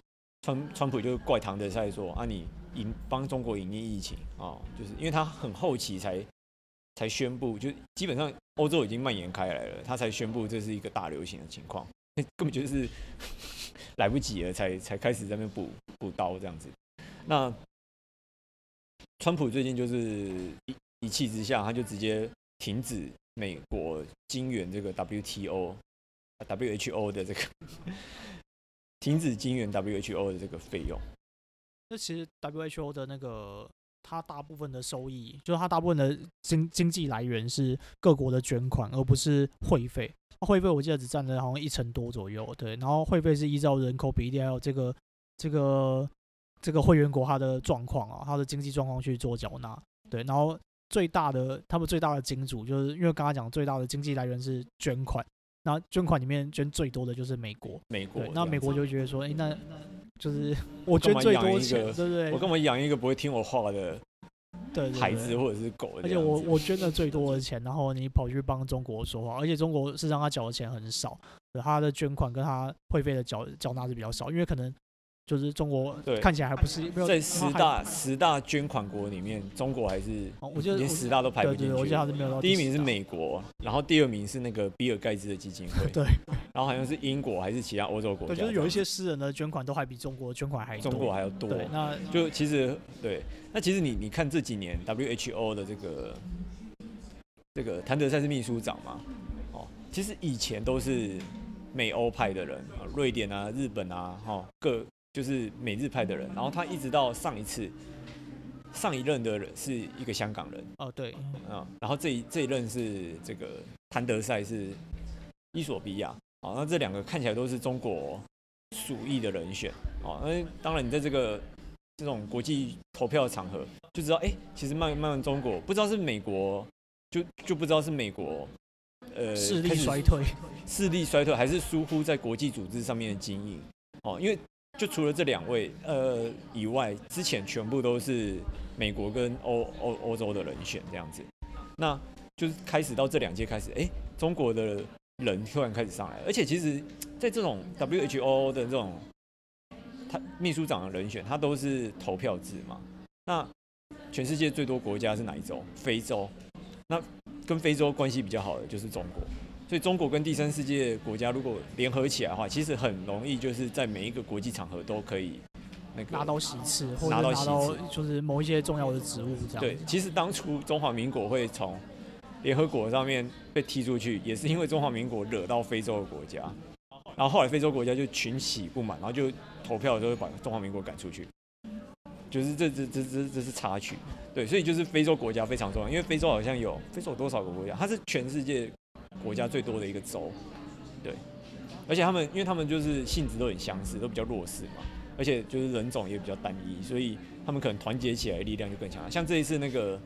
川川普就怪唐德赛说啊，你引帮中国引进疫情啊，就是因为他很后期才才宣布，就基本上欧洲已经蔓延开来了，他才宣布这是一个大流行的情况。那根本就是 来不及了，才才开始在那补补刀这样子。那川普最近就是一一气之下，他就直接停止美国金援这个 WTO、WHO 的这个停止金援 WHO 的这个费用。那其实 WHO 的那个。它大部分的收益，就是它大部分的经经济来源是各国的捐款，而不是会费。会费我记得只占了好像一成多左右，对。然后会费是依照人口比例还有这个这个这个会员国它的状况啊，它的经济状况去做缴纳，对。然后最大的他们最大的金主，就是因为刚刚讲最大的经济来源是捐款，那捐款里面捐最多的就是美国，美国。那美国就觉得说，哎，那。就是我捐最多钱，对不对？我干嘛养一个不会听我话的对孩子或者是狗？而且我我捐的最多的钱，然后你跑去帮中国说话，而且中国是让他缴的钱很少，他的捐款跟他会费的缴缴纳是比较少，因为可能。就是中国看起来还不是在十大十大捐款国里面，中国还是我觉得连十大都排不进去。我觉得他是没有到第一名是美国，然后第二名是那个比尔盖茨的基金会，对，然后好像是英国还是其他欧洲国家。就是有一些私人的捐款都还比中国捐款还多，中国还要多。对，那就其实对，那其实你你看这几年 WHO 的这个这个谭德塞是秘书长嘛？哦，其实以前都是美欧派的人，瑞典啊、日本啊，哈各。就是美日派的人，然后他一直到上一次，上一任的人是一个香港人哦，对，嗯，然后这一这一任是这个谭德赛是伊索比亚，好，那这两个看起来都是中国鼠疫的人选，哦，那当然你在这个这种国际投票的场合就知道，哎，其实慢慢慢中国不知道是美国就就不知道是美国呃势力衰退，势力衰退还是疏忽在国际组织上面的经营，哦，因为。就除了这两位呃以外，之前全部都是美国跟欧欧欧洲的人选这样子，那就是开始到这两届开始，哎、中国的人突然开始上来，而且其实，在这种 WHO 的这种他秘书长的人选，他都是投票制嘛。那全世界最多国家是哪一洲？非洲。那跟非洲关系比较好的就是中国。所以中国跟第三世界国家如果联合起来的话，其实很容易就是在每一个国际场合都可以那个拿到席次，或者拿到就是某一些重要的职务这样。对，其实当初中华民国会从联合国上面被踢出去，也是因为中华民国惹到非洲的国家，然后后来非洲国家就群起不满，然后就投票的时候把中华民国赶出去，就是这这这这这是插曲。对，所以就是非洲国家非常重要，因为非洲好像有非洲有多少个国家，它是全世界。国家最多的一个州，对，而且他们，因为他们就是性质都很相似，都比较弱势嘛，而且就是人种也比较单一，所以他们可能团结起来力量就更强。像这一次那个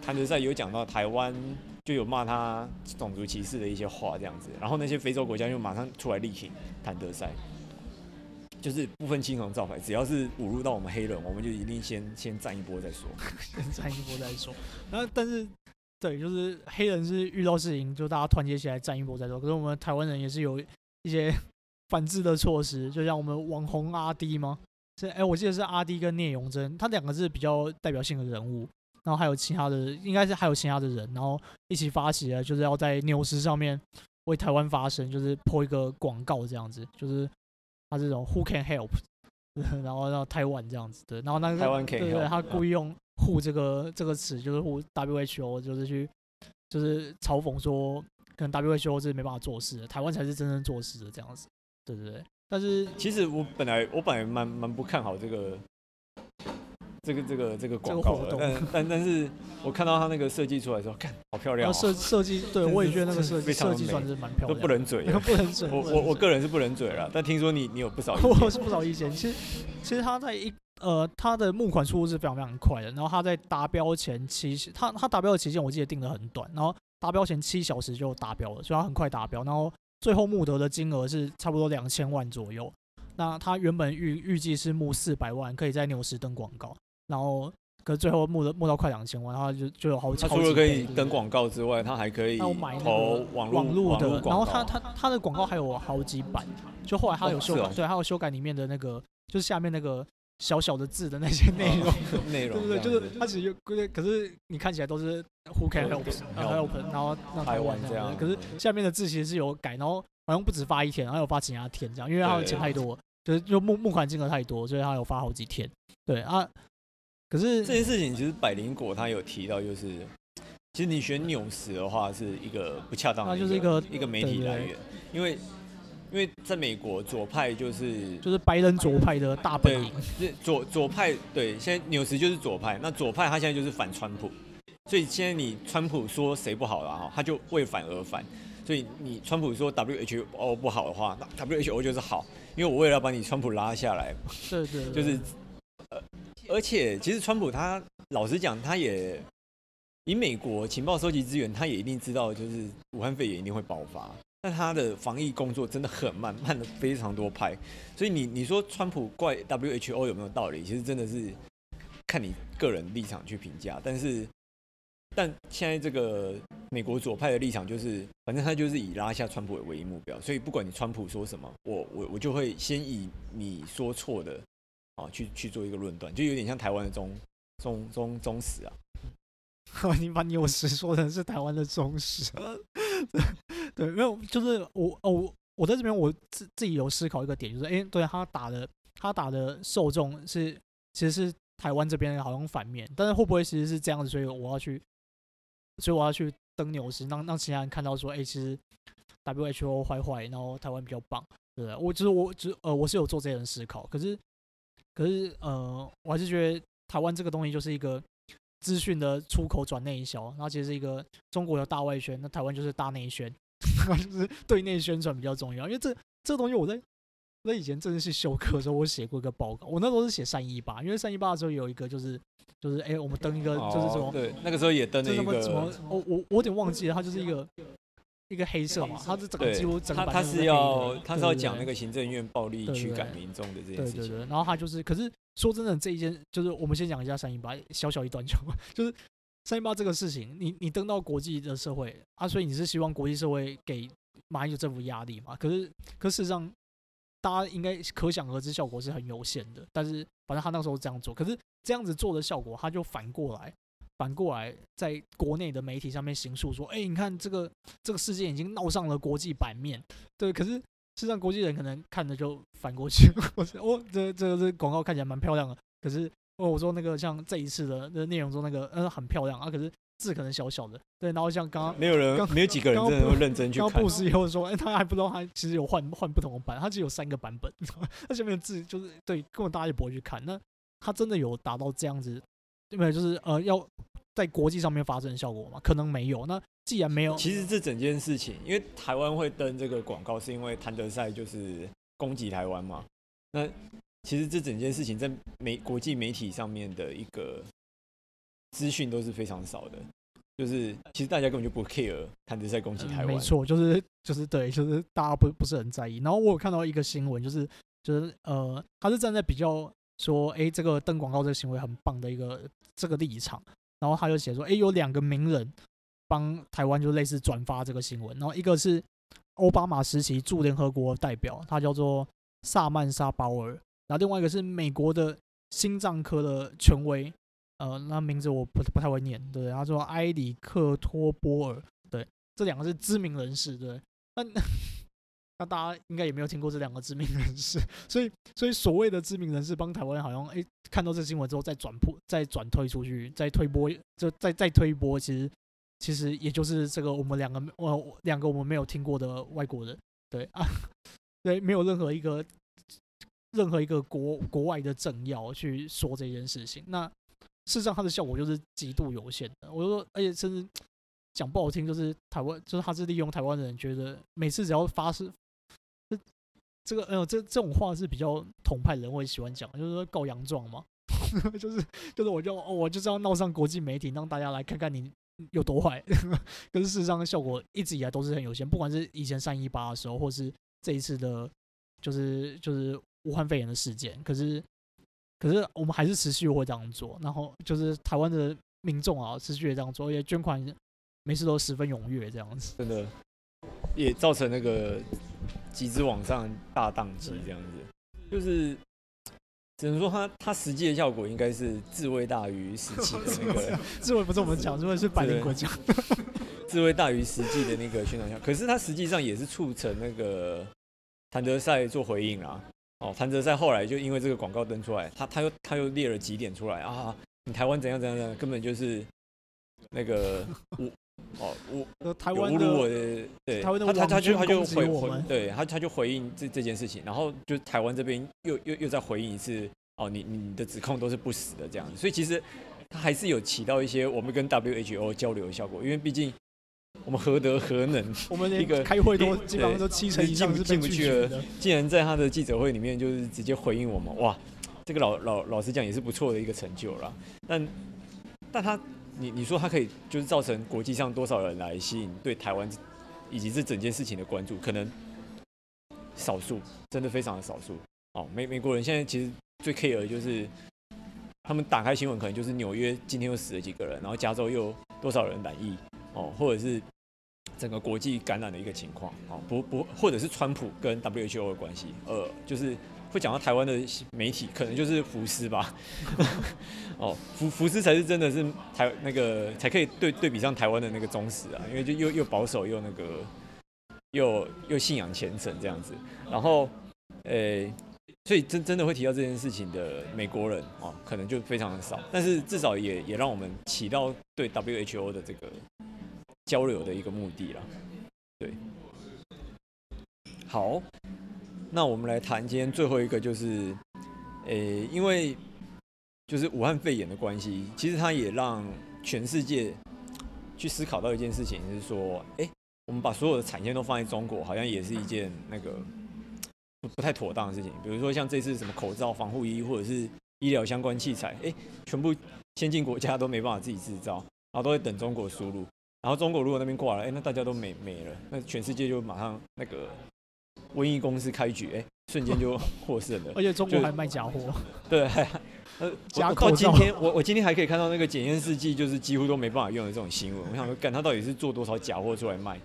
谭德赛有讲到台湾，就有骂他种族歧视的一些话这样子，然后那些非洲国家就马上出来力挺谭德赛，就是不分青红皂白，只要是侮辱到我们黑人，我们就一定先先战一波再说，先战一波再说。然后但是。对，就是黑人是遇到事情就大家团结起来战一波再说。可是我们台湾人也是有一些 反制的措施，就像我们网红阿 D 吗？是哎，我记得是阿 D 跟聂永真，他两个是比较代表性的人物。然后还有其他的，应该是还有其他的人，然后一起发起了，就是要在纽时上面为台湾发声，就是 po 一个广告这样子，就是他这种 Who can help，然后让台湾这样子的，然后那个台湾可以，对对，他故意用。护这个这个词就是护 WHO，就是去就是嘲讽说，可能 WHO 是没办法做事的，台湾才是真正做事的这样子，对对对？但是其实我本来我本来蛮蛮不看好这个这个这个这个广告的，但但但是我看到他那个设计出来之后，看好漂亮，设设计对我也觉得那个设计设计算是蛮漂亮，都 不能嘴，不能嘴，我我我个人是不能嘴了，但听说你你有不少，我是不少意见，其实其实他在一。呃，他的募款速度是非常非常快的。然后他在达标前七，他他达标的期限我记得定的很短，然后达标前七小时就达标了，所以他很快达标。然后最后募得的金额是差不多两千万左右。那他原本预预计是募四百万，可以在纽时登广告。然后可是最后募的募到快两千万，然后就就有好几。他除了可以登广告之外，他还可以投网网络的。然后他他他的广告还有好几版，就后来他有修改，对，还有修改里面的那个，就是下面那个。小小的字的那些内容，内容 对对对，就是它其实有，可是你看起来都是 Who can help, help，然后让台湾这样，可是下面的字其实是有改，然后好像不止发一天，然后有发其他天这样，因为他的钱太多，就是就募募款金额太多，所以他有发好几天。对啊，可是这件事情其实百灵果他有提到，就是其实你选纽时的话是一个不恰当的，那就是一个一个媒体来源，因为因为在美国左派就是就是白人左派的大本营，左左派对，现在纽时就是左派，那左派他现在就是反川普，所以现在你川普说谁不好了哈，他就为反而反，所以你川普说 WHO 不好的话，那 WHO 就是好，因为我为了要把你川普拉下来，对对，就是呃，而且其实川普他老实讲，他也以美国情报收集资源，他也一定知道就是武汉肺炎一定会爆发。但他的防疫工作真的很慢，慢了非常多拍，所以你你说川普怪 WHO 有没有道理？其实真的是看你个人立场去评价。但是，但现在这个美国左派的立场就是，反正他就是以拉下川普为唯一目标，所以不管你川普说什么，我我我就会先以你说错的啊去去做一个论断，就有点像台湾的中中中中时啊。你把你有时说成是台湾的中时。对，没有，就是我哦，我在这边我自自己有思考一个点，就是哎，对他打的他打的受众是其实是台湾这边好像反面，但是会不会其实是这样子？所以我要去，所以我要去登牛时，让让其他人看到说，哎，其实 WHO 坏坏，然后台湾比较棒，对不对？我就是我只呃，我是有做这样的思考，可是可是呃，我还是觉得台湾这个东西就是一个资讯的出口转内销，然后其实是一个中国的大外宣，那台湾就是大内宣。就是对内宣传比较重要，因为这这个东西我在在以前正式修课的时候，我写过一个报告。我那时候是写三一八，因为三一八的时候有一个就是就是哎、欸，我们登一个就是什么、哦，对，那个时候也登了一个什么，我我我有点忘记了，它就是一个一个黑色嘛，它是整个几乎整个它是要它是要讲那个行政院暴力驱赶民众的这件事情。对对对，然后它就是，可是说真的，这一件就是我们先讲一下三一八，小小一段就 就是。三一八这个事情，你你登到国际的社会啊，所以你是希望国际社会给马英九政府压力嘛？可是，可事实上，大家应该可想而知，效果是很有限的。但是，反正他那时候这样做，可是这样子做的效果，他就反过来，反过来在国内的媒体上面行述说：“哎、欸，你看这个这个事件已经闹上了国际版面。”对，可是事实上，国际人可能看着就反过去，我我这这个这广告看起来蛮漂亮的，可是。哦，我说那个像这一次的那内容中那个，嗯，很漂亮啊，可是字可能小小的，对。然后像刚刚没有人，没有几个人真的会认真去看。刚布斯以后说，哎、欸，他还不知道他其实有换换不同的版，他只有三个版本，他下面的字就是对，根本大家也不会去看。那他真的有达到这样子，对不对？就是呃，要在国际上面发生效果嘛？可能没有。那既然没有，其实这整件事情，因为台湾会登这个广告，是因为谭德赛就是攻击台湾嘛。那其实这整件事情在媒国际媒体上面的一个资讯都是非常少的，就是其实大家根本就不 care 谭德赛攻击台湾。没错，就是就是对，就是大家不不是很在意。然后我有看到一个新闻，就是就是呃，他是站在比较说，哎，这个登广告这个行为很棒的一个这个立场，然后他就写说，哎，有两个名人帮台湾就类似转发这个新闻，然后一个是奥巴马时期驻联合国代表，他叫做萨曼莎·鲍尔。然后另外一个是美国的心脏科的权威，呃，那名字我不不太会念，对，他说埃里克托波尔，对，这两个是知名人士，对，那那大家应该也没有听过这两个知名人士，所以所以所谓的知名人士帮台湾好像哎看到这新闻之后再转播再转推出去再推播就再再推播，其实其实也就是这个我们两个呃两个我们没有听过的外国人，对啊，对，没有任何一个。任何一个国国外的政要去说这件事情，那事实上它的效果就是极度有限的。我就说，而且甚至讲不好听，就是台湾，就是他是利用台湾的人觉得每次只要发生这个，哎呦，这这种话是比较统派人会喜欢讲，就是说告洋状嘛，就是就是我就哦，我就是要闹上国际媒体，让大家来看看你有多坏。可是事实上的效果一直以来都是很有限，不管是以前三一八的时候，或是这一次的，就是就是。武汉肺炎的事件，可是，可是我们还是持续会这样做。然后就是台湾的民众啊，持续也这样做，而且捐款每次都十分踊跃，这样子。真的，也造成那个集资网上大宕机，这样子。就是只能说它它实际的效果应该是智慧大于实际的那个。智慧不是我们讲，智慧是百灵国家，智慧大于实际的那个宣传效，可是它实际上也是促成那个谭德赛做回应啊。哦，谭德赛后来就因为这个广告登出来，他他又他又列了几点出来啊，你台湾怎样怎样怎样，根本就是那个我哦我台湾侮辱我的，对，台湾的他他他就他就回回对他他就回应这这件事情，然后就台湾这边又又又再回应一次，哦，你你的指控都是不实的这样子，所以其实他还是有起到一些我们跟 WHO 交流的效果，因为毕竟。我们何德何能？我们一个开会都基本上都七成以上是进不去了。竟然在他的记者会里面就是直接回应我们，哇，这个老老老实讲也是不错的一个成就啦。但但他，你你说他可以就是造成国际上多少人来吸引对台湾以及这整件事情的关注？可能少数，真的非常的少数。哦，美美国人现在其实最 care 的就是他们打开新闻，可能就是纽约今天又死了几个人，然后加州又多少人染疫。哦，或者是整个国际感染的一个情况，哦，不不，或者是川普跟 WHO 的关系，呃，就是会讲到台湾的媒体，可能就是福斯吧，哦，福福斯才是真的是台那个才可以对对比上台湾的那个忠实啊，因为就又又保守又那个又又信仰虔诚这样子，然后，诶，所以真真的会提到这件事情的美国人哦，可能就非常的少，但是至少也也让我们起到对 WHO 的这个。交流的一个目的了，对。好，那我们来谈今天最后一个，就是，诶，因为就是武汉肺炎的关系，其实它也让全世界去思考到一件事情，就是说，诶，我们把所有的产线都放在中国，好像也是一件那个不不太妥当的事情。比如说像这次什么口罩、防护衣或者是医疗相关器材，诶，全部先进国家都没办法自己制造，然后都会等中国输入。然后中国如果那边挂了，哎，那大家都没没了，那全世界就马上那个瘟疫公司开局，哎，瞬间就 获胜了。而且中国还卖假货。对，呃，假口罩。到今天，我我今天还可以看到那个检验试剂，就是几乎都没办法用的这种新闻。我想说，干他到底是做多少假货出来卖？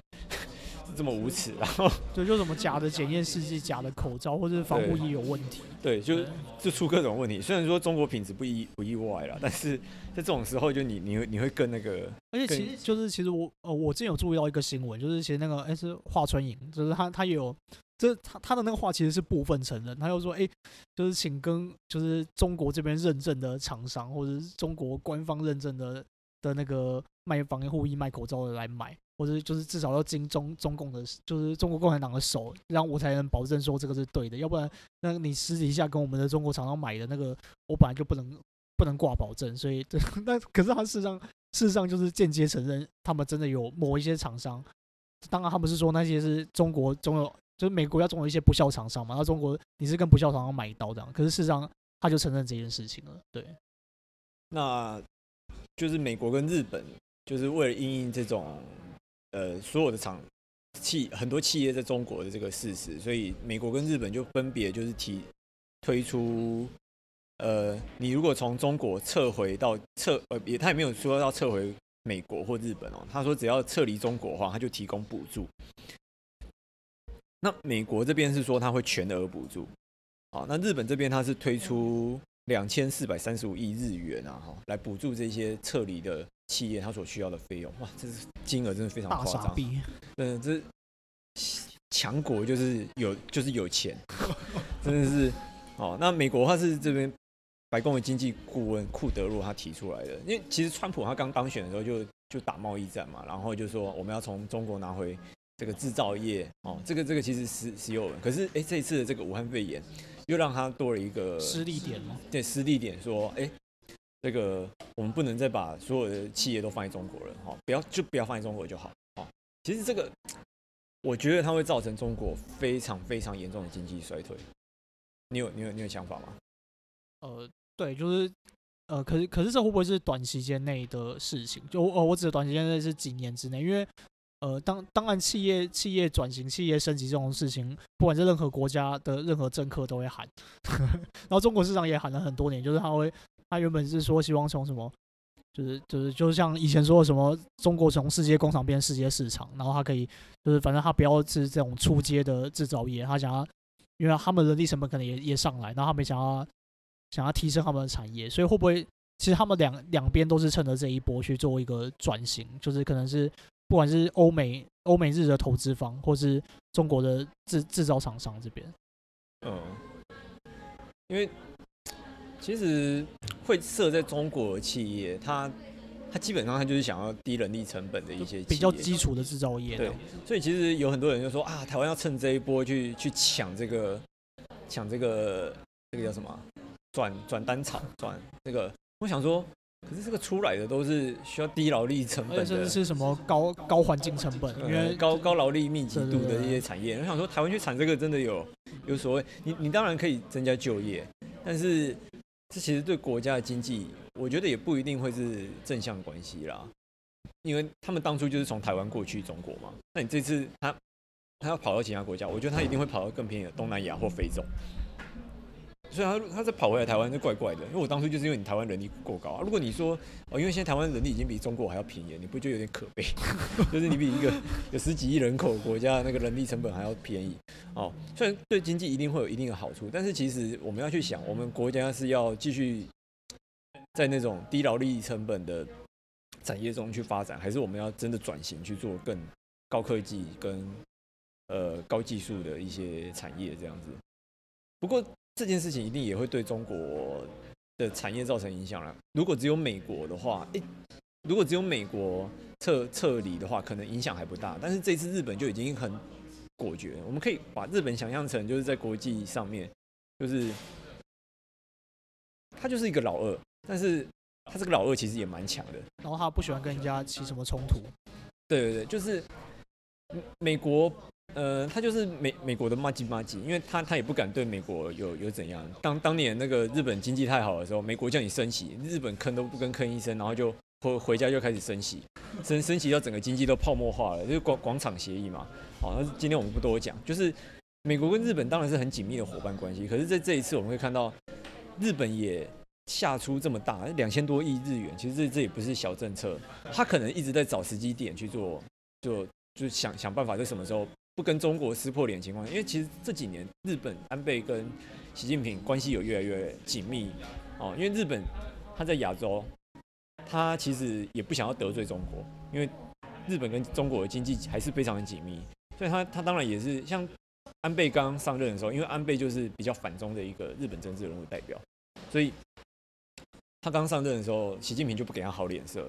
这么无耻，然后对，就什么假的检验试剂、假的口罩或者是防护衣有问题，对，就就出各种问题。虽然说中国品质不意不意外啦，但是 在这种时候，就你你会你会更那个，而且其实就是其实我呃我之前有注意到一个新闻，就是其实那个哎、欸、是华春莹，就是他他也有，就是他他的那个话其实是部分承认，他又说哎、欸，就是请跟就是中国这边认证的厂商或者是中国官方认证的的那个卖防护衣、卖口罩的来买。或者就是至少要经中中共的，就是中国共产党的手，让我才能保证说这个是对的。要不然，那你私底下跟我们的中国厂商买的那个，我本来就不能不能挂保证。所以，对，那可是他事实上事实上就是间接承认，他们真的有某一些厂商。当然，他们是说那些是中国总有，就是美国要总有一些不孝厂商嘛。那中国你是跟不孝厂商买一刀这样，可是事实上他就承认这件事情了。对，那就是美国跟日本就是为了因应这种。呃，所有的厂企很多企业在中国的这个事实，所以美国跟日本就分别就是提推出，呃，你如果从中国撤回到撤，呃，也他也没有说要撤回美国或日本哦，他说只要撤离中国的话，他就提供补助。那美国这边是说他会全额补助，好，那日本这边他是推出两千四百三十五亿日元啊，哈，来补助这些撤离的。企业它所需要的费用，哇，这是金额真的非常夸张。嗯，这强国就是有就是有钱，真的是哦。那美国他是这边白宫的经济顾问库德洛他提出来的，因为其实川普他刚当选的时候就就打贸易战嘛，然后就说我们要从中国拿回这个制造业哦，这个这个其实是是有，可是哎，这一次的这个武汉肺炎又让他多了一个失利点吗，对，失利点说哎。这个我们不能再把所有的企业都放在中国了，哈，不要就不要放在中国就好，好。其实这个，我觉得它会造成中国非常非常严重的经济衰退。你有你有你有想法吗？呃，对，就是呃，可是可是这会不会是短期间内的事情？就呃，我指的短期间内是几年之内，因为呃，当当然企业企业转型、企业升级这种事情，不管是任何国家的任何政客都会喊，然后中国市场也喊了很多年，就是他会。他原本是说希望从什么，就是就是就是像以前说的什么，中国从世界工厂变世界市场，然后他可以就是反正他不要是这种出街的制造业，他想要，因为他们人力成本可能也也上来，然后他们想要想要提升他们的产业，所以会不会其实他们两两边都是趁着这一波去做一个转型，就是可能是不管是欧美欧美日的投资方，或是中国的制制造厂商这边，嗯，因为。其实会设在中国的企业，它它基本上它就是想要低人力成本的一些比较基础的制造业。对，所以其实有很多人就说啊，台湾要趁这一波去去抢这个抢这个这个叫什么转转单厂转这个，我想说。可是这个出来的都是需要低劳力成本的，甚至是什么高高环境成本，因为高高劳力密集度的一些产业。我想说，台湾去产这个真的有有所谓？你你当然可以增加就业，但是这其实对国家的经济，我觉得也不一定会是正向关系啦。因为他们当初就是从台湾过去中国嘛，那你这次他他要跑到其他国家，我觉得他一定会跑到更偏远的东南亚或非洲。所以他他再跑回来台湾就怪怪的，因为我当初就是因为你台湾人力过高啊。如果你说哦，因为现在台湾人力已经比中国还要便宜，你不觉得有点可悲？就是你比一个 有十几亿人口国家那个人力成本还要便宜哦。虽然对经济一定会有一定的好处，但是其实我们要去想，我们国家是要继续在那种低劳力成本的产业中去发展，还是我们要真的转型去做更高科技跟呃高技术的一些产业这样子？不过。这件事情一定也会对中国的产业造成影响了。如果只有美国的话，诶，如果只有美国撤撤离的话，可能影响还不大。但是这次日本就已经很果决。我们可以把日本想象成就是在国际上面，就是他就是一个老二，但是他这个老二其实也蛮强的。然后他不喜欢跟人家起什么冲突。对对对，就是美国。呃，他就是美美国的麻吉麻吉，因为他他也不敢对美国有有怎样。当当年那个日本经济太好的时候，美国叫你升息，日本吭都不跟吭一声，然后就回回家就开始升息，升升息到整个经济都泡沫化了，就是广广场协议嘛。好，那今天我们不多讲，就是美国跟日本当然是很紧密的伙伴关系，可是在这一次我们会看到日本也下出这么大两千多亿日元，其实这这也不是小政策，他可能一直在找时机点去做，就就想想办法在什么时候。不跟中国撕破脸的情况，因为其实这几年日本安倍跟习近平关系有越来越紧密哦。因为日本他在亚洲，他其实也不想要得罪中国，因为日本跟中国的经济还是非常的紧密，所以他他当然也是像安倍刚上任的时候，因为安倍就是比较反中的一个日本政治人物代表，所以他刚上任的时候，习近平就不给他好脸色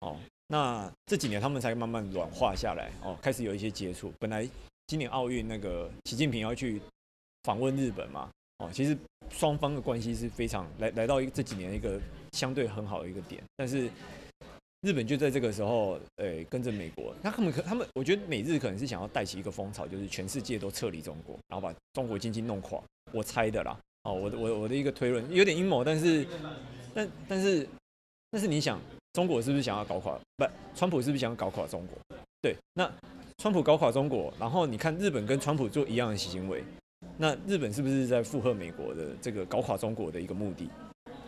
哦。那这几年他们才慢慢软化下来哦，开始有一些接触。本来今年奥运那个习近平要去访问日本嘛，哦，其实双方的关系是非常来来到一这几年一个相对很好的一个点。但是日本就在这个时候，诶，跟着美国，那他们可他们，我觉得美日可能是想要带起一个风潮，就是全世界都撤离中国，然后把中国经济弄垮。我猜的啦，哦，我的我我的一个推论有点阴谋，但是但但是但是你想。中国是不是想要搞垮？不，川普是不是想要搞垮中国？对，那川普搞垮中国，然后你看日本跟川普做一样的行为，那日本是不是在附和美国的这个搞垮中国的一个目的？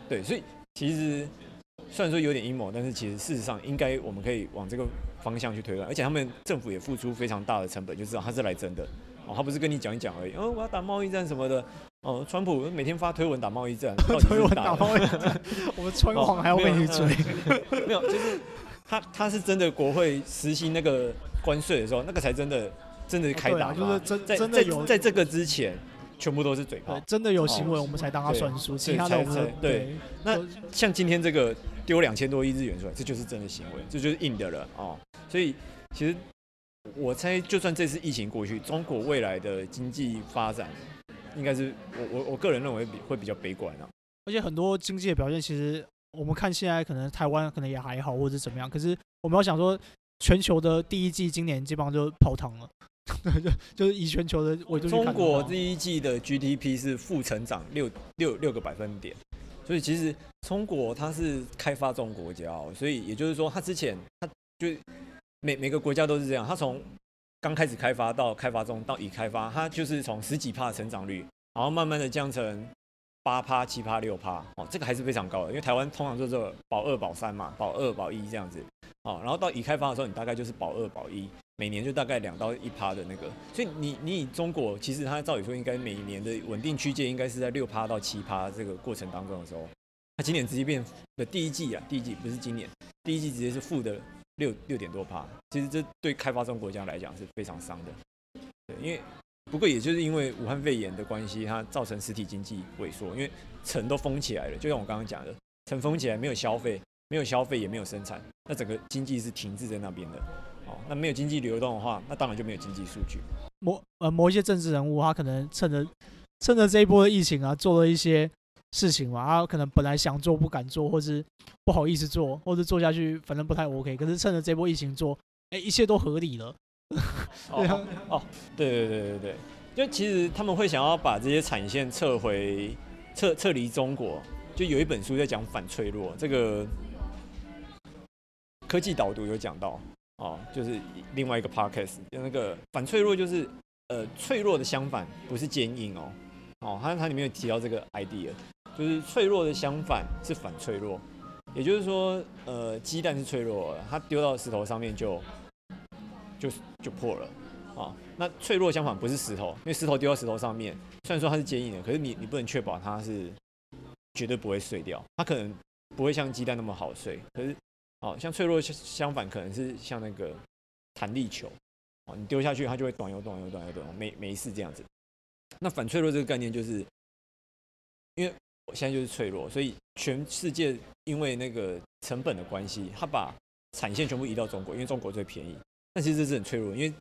对，所以其实虽然说有点阴谋，但是其实事实上应该我们可以往这个方向去推断，而且他们政府也付出非常大的成本，就知道他是来真的。哦，他不是跟你讲一讲而已。哦，我要打贸易战什么的。哦，川普每天发推文打贸易战，推文打贸易战，我们川皇还要被你追。哦、没有，就是他他是真的国会实行那个关税的时候，那个才真的真的开打、哦啊。就是真在真的有在，在这个之前，全部都是嘴炮。真的有行为，我们才当他算数。其他的我们对，对。那像今天这个丢两千多亿日元出来，这就是真的行为，这就是硬的了哦。所以其实。我猜，就算这次疫情过去，中国未来的经济发展，应该是我我我个人认为比会比较悲观啊。而且很多经济的表现，其实我们看现在可能台湾可能也还好，或者怎么样。可是我们要想说，全球的第一季今年基本上就泡汤了，就就是以全球的维度。中国第一季的 GDP 是负成长六六六个百分点，所以其实中国它是开发中国家哦，所以也就是说，它之前它就。每每个国家都是这样，它从刚开始开发到开发中到已开发，它就是从十几趴的成长率，然后慢慢的降成八趴、七趴、六趴，哦，这个还是非常高的。因为台湾通常就是保二保三嘛，保二保一这样子，哦，然后到已开发的时候，你大概就是保二保一，每年就大概两到一趴的那个。所以你你以中国，其实它照理说应该每年的稳定区间应该是在六趴到七趴这个过程当中的时候，它今年直接变的第一季啊，第一季不是今年，第一季直接是负的。六六点多趴，其实这对开发中国家来讲是非常伤的。对，因为不过也就是因为武汉肺炎的关系，它造成实体经济萎缩，因为城都封起来了。就像我刚刚讲的，城封起来没有消费，没有消费也没有生产，那整个经济是停滞在那边的。哦，那没有经济流动的话，那当然就没有经济数据。某呃某一些政治人物，他可能趁着趁着这一波的疫情啊，做了一些事情嘛，他可能本来想做不敢做，或是不好意思做，或者做下去反正不太 OK。可是趁着这波疫情做，哎，一切都合理了。对啊，哦，对对对对对，就其实他们会想要把这些产线撤回撤撤离中国，就有一本书在讲反脆弱，这个科技导读有讲到。哦，就是另外一个 podcast，就那个反脆弱，就是呃脆弱的相反不是坚硬哦，哦，它它里面有提到这个 idea，就是脆弱的相反是反脆弱，也就是说，呃，鸡蛋是脆弱的，它丢到石头上面就就就破了，啊、那脆弱相反不是石头，因为石头丢到石头上面，虽然说它是坚硬的，可是你你不能确保它是绝对不会碎掉，它可能不会像鸡蛋那么好碎，可是。哦，像脆弱相相反，可能是像那个弹力球，哦，你丢下去它就会短又短又短又短，没没事这样子。那反脆弱这个概念就是，因为我现在就是脆弱，所以全世界因为那个成本的关系，他把产线全部移到中国，因为中国最便宜。但其实这是很脆弱，因为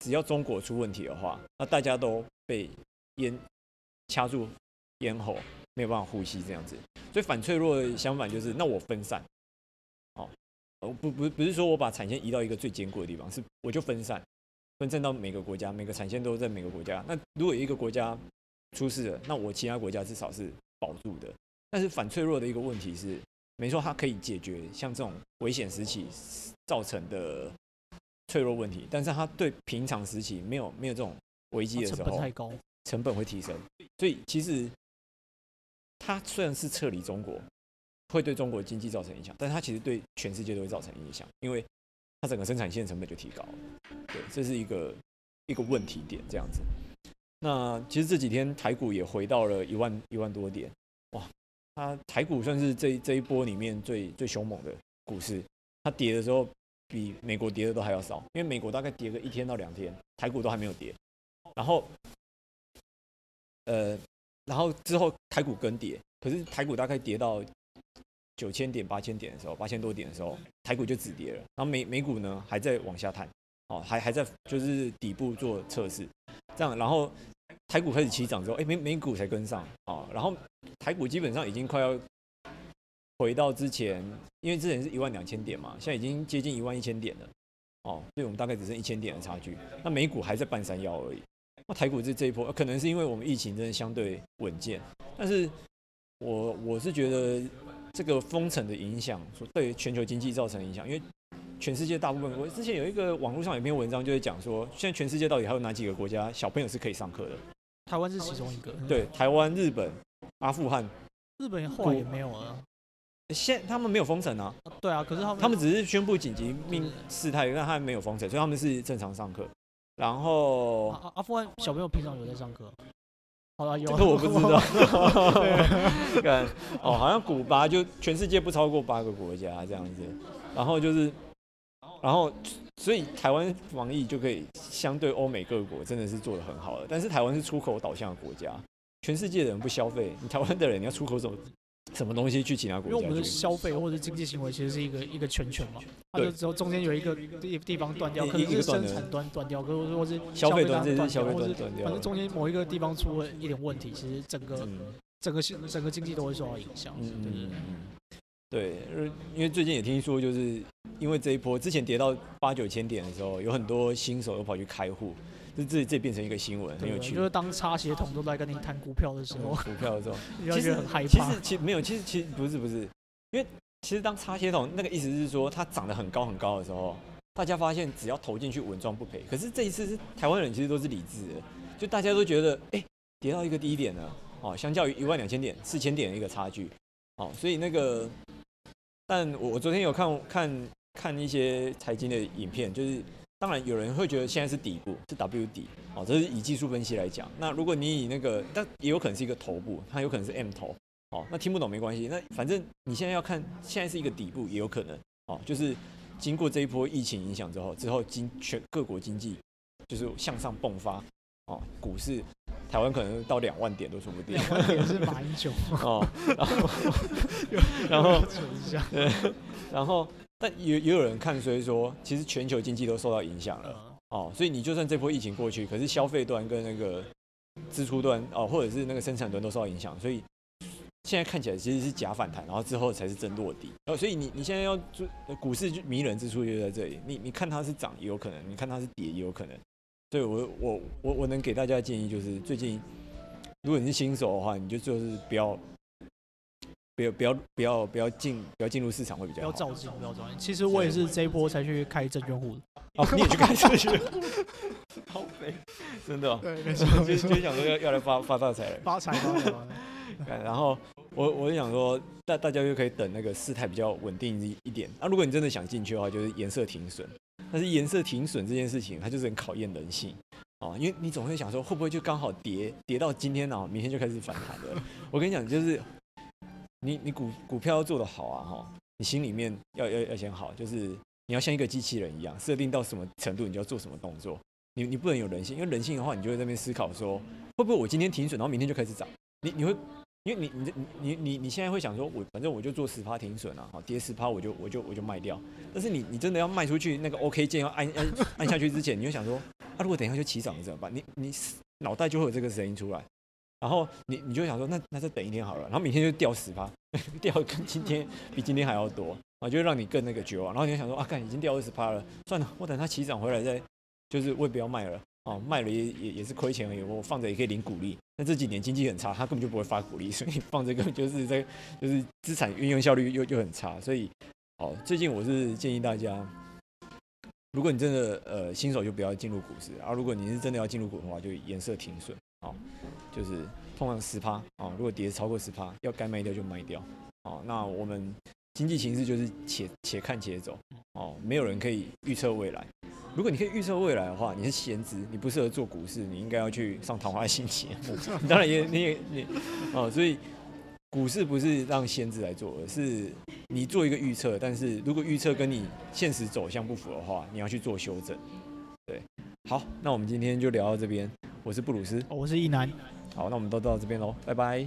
只要中国出问题的话，那大家都被咽掐住咽喉，没有办法呼吸这样子。所以反脆弱的相反就是，那我分散。哦不不不是说我把产线移到一个最坚固的地方，是我就分散，分散到每个国家，每个产线都在每个国家。那如果一个国家出事了，那我其他国家至少是保住的。但是反脆弱的一个问题是，没错，它可以解决像这种危险时期造成的脆弱问题，但是它对平常时期没有没有这种危机的时候，成本太高，成本会提升。所以其实它虽然是撤离中国。会对中国经济造成影响，但是它其实对全世界都会造成影响，因为它整个生产线成本就提高了。对，这是一个一个问题点，这样子。那其实这几天台股也回到了一万一万多点，哇，它台股算是这这一波里面最最凶猛的股市。它跌的时候比美国跌的都还要少，因为美国大概跌个一天到两天，台股都还没有跌。然后，呃，然后之后台股跟跌，可是台股大概跌到。九千点、八千点的时候，八千多点的时候，台股就止跌了。然后美美股呢，还在往下探，哦，还还在就是底部做测试，这样。然后台股开始起涨之后，哎，美美股才跟上，哦，然后台股基本上已经快要回到之前，因为之前是一万两千点嘛，现在已经接近一万一千点了，哦，所以我们大概只剩一千点的差距。那美股还在半山腰而已。那台股这这一波，可能是因为我们疫情真的相对稳健，但是我我是觉得。这个封城的影响，对全球经济造成影响，因为全世界大部分，我之前有一个网络上有一篇文章，就是讲说，现在全世界到底还有哪几个国家小朋友是可以上课的？台湾是其中一个。对，台湾、日本、阿富汗。日本后来也没有了。现他们没有封城啊？对啊，可是他们他们只是宣布紧急命事态，但他们没有封城，所以他们是正常上课。然后阿阿富汗小朋友平常有在上课。好了，有这个我不知道。看哦，好像古巴就全世界不超过八个国家这样子，然后就是，然后所以台湾防疫就可以相对欧美各国真的是做的很好了，但是台湾是出口导向的国家，全世界的人不消费，你台湾的人你要出口什么？什么东西去其他国家？因为我们的消费或者经济行为其实是一个一个圈圈嘛，它就只有中间有一个地地方断掉，可能是生产端断掉，或者说是消费端断掉，或者反正中间某一个地方出了一点问题，其实整个整个整个经济都会受到影响。嗯对，因为最近也听说，就是因为这一波之前跌到八九千点的时候，有很多新手都跑去开户。这这这变成一个新闻，很有趣。就是当插协同都在跟你谈股票的时候，股票的时候，其实很害怕。其实其实没有，其实其实不是不是，因为其实当插协同那个意思是说它涨得很高很高的时候，大家发现只要投进去稳赚不赔。可是这一次是台湾人其实都是理智的，就大家都觉得哎跌到一个低点了哦，相较于一万两千点四千点的一个差距哦，所以那个，但我我昨天有看看看一些财经的影片，就是。当然，有人会觉得现在是底部，是 W 底，哦，这是以技术分析来讲。那如果你以那个，但也有可能是一个头部，它有可能是 M 头，哦，那听不懂没关系。那反正你现在要看，现在是一个底部，也有可能，哦，就是经过这一波疫情影响之后，之后经全各国经济就是向上迸发，哦，股市、台湾可能到两万点都说不定。两万点是马英九哦，然后然后对，然后但也也有人看，所以说其实全球经济都受到影响了哦，所以你就算这波疫情过去，可是消费端跟那个支出端哦，或者是那个生产端都受到影响，所以。现在看起来其实是假反弹，然后之后才是真落底。哦，所以你你现在要做股市迷人之处就在这里。你你看它是涨也有可能，你看它是跌也有可能。所以我我我我能给大家的建议就是，最近如果你是新手的话，你就就是不要不要不要不要不要进不要进入市场会比较好。不要照进，不要照进。其实我也是这一波才去开证券户的。哦，你也去开证券户？好肥，真的。对，没 错。就就想说要要来发发大财了。发财发财。然后我我就想说，大大家就可以等那个事态比较稳定一一点。那、啊、如果你真的想进去的话，就是颜色停损。但是颜色停损这件事情，它就是很考验人性啊，因为你总会想说，会不会就刚好跌跌到今天呢？明天就开始反弹了。我跟你讲，就是你你股股票要做得好啊哈，你心里面要要要先好，就是你要像一个机器人一样，设定到什么程度，你就要做什么动作。你你不能有人性，因为人性的话，你就会在那边思考说，会不会我今天停损，然后明天就开始涨？你你会。因为你你你你你现在会想说，我反正我就做十趴停损啊，好跌十趴我就我就我就卖掉。但是你你真的要卖出去，那个 OK 键要按按按下去之前，你就想说，啊如果等一下就起涨了怎么办？你你脑袋就会有这个声音出来，然后你你就想说，那那再等一天好了，然后明天就掉十趴，掉跟今天比今天还要多啊，就让你更那个绝望。然后你就想说，啊干已经掉二十趴了，算了，我等它起涨回来再，就是我也不要卖了。哦，卖了也也也是亏钱而已。我放着也可以领股利。那这几年经济很差，他根本就不会发股利，所以放这个就是在就是资产运用效率又又很差。所以，哦，最近我是建议大家，如果你真的呃新手就不要进入股市啊。如果你是真的要进入股的话，就颜色停损。哦，就是通常十趴啊，如果跌超过十趴，要该卖掉就卖掉。哦，那我们经济形势就是且且看且走。哦，没有人可以预测未来。如果你可以预测未来的话，你是闲职，你不适合做股市，你应该要去上桃花心节目。当然也你也你哦，所以股市不是让闲职来做，而是你做一个预测。但是如果预测跟你现实走向不符的话，你要去做修正。对，好，那我们今天就聊到这边。我是布鲁斯，我是一男。好，那我们都到这边喽，拜拜。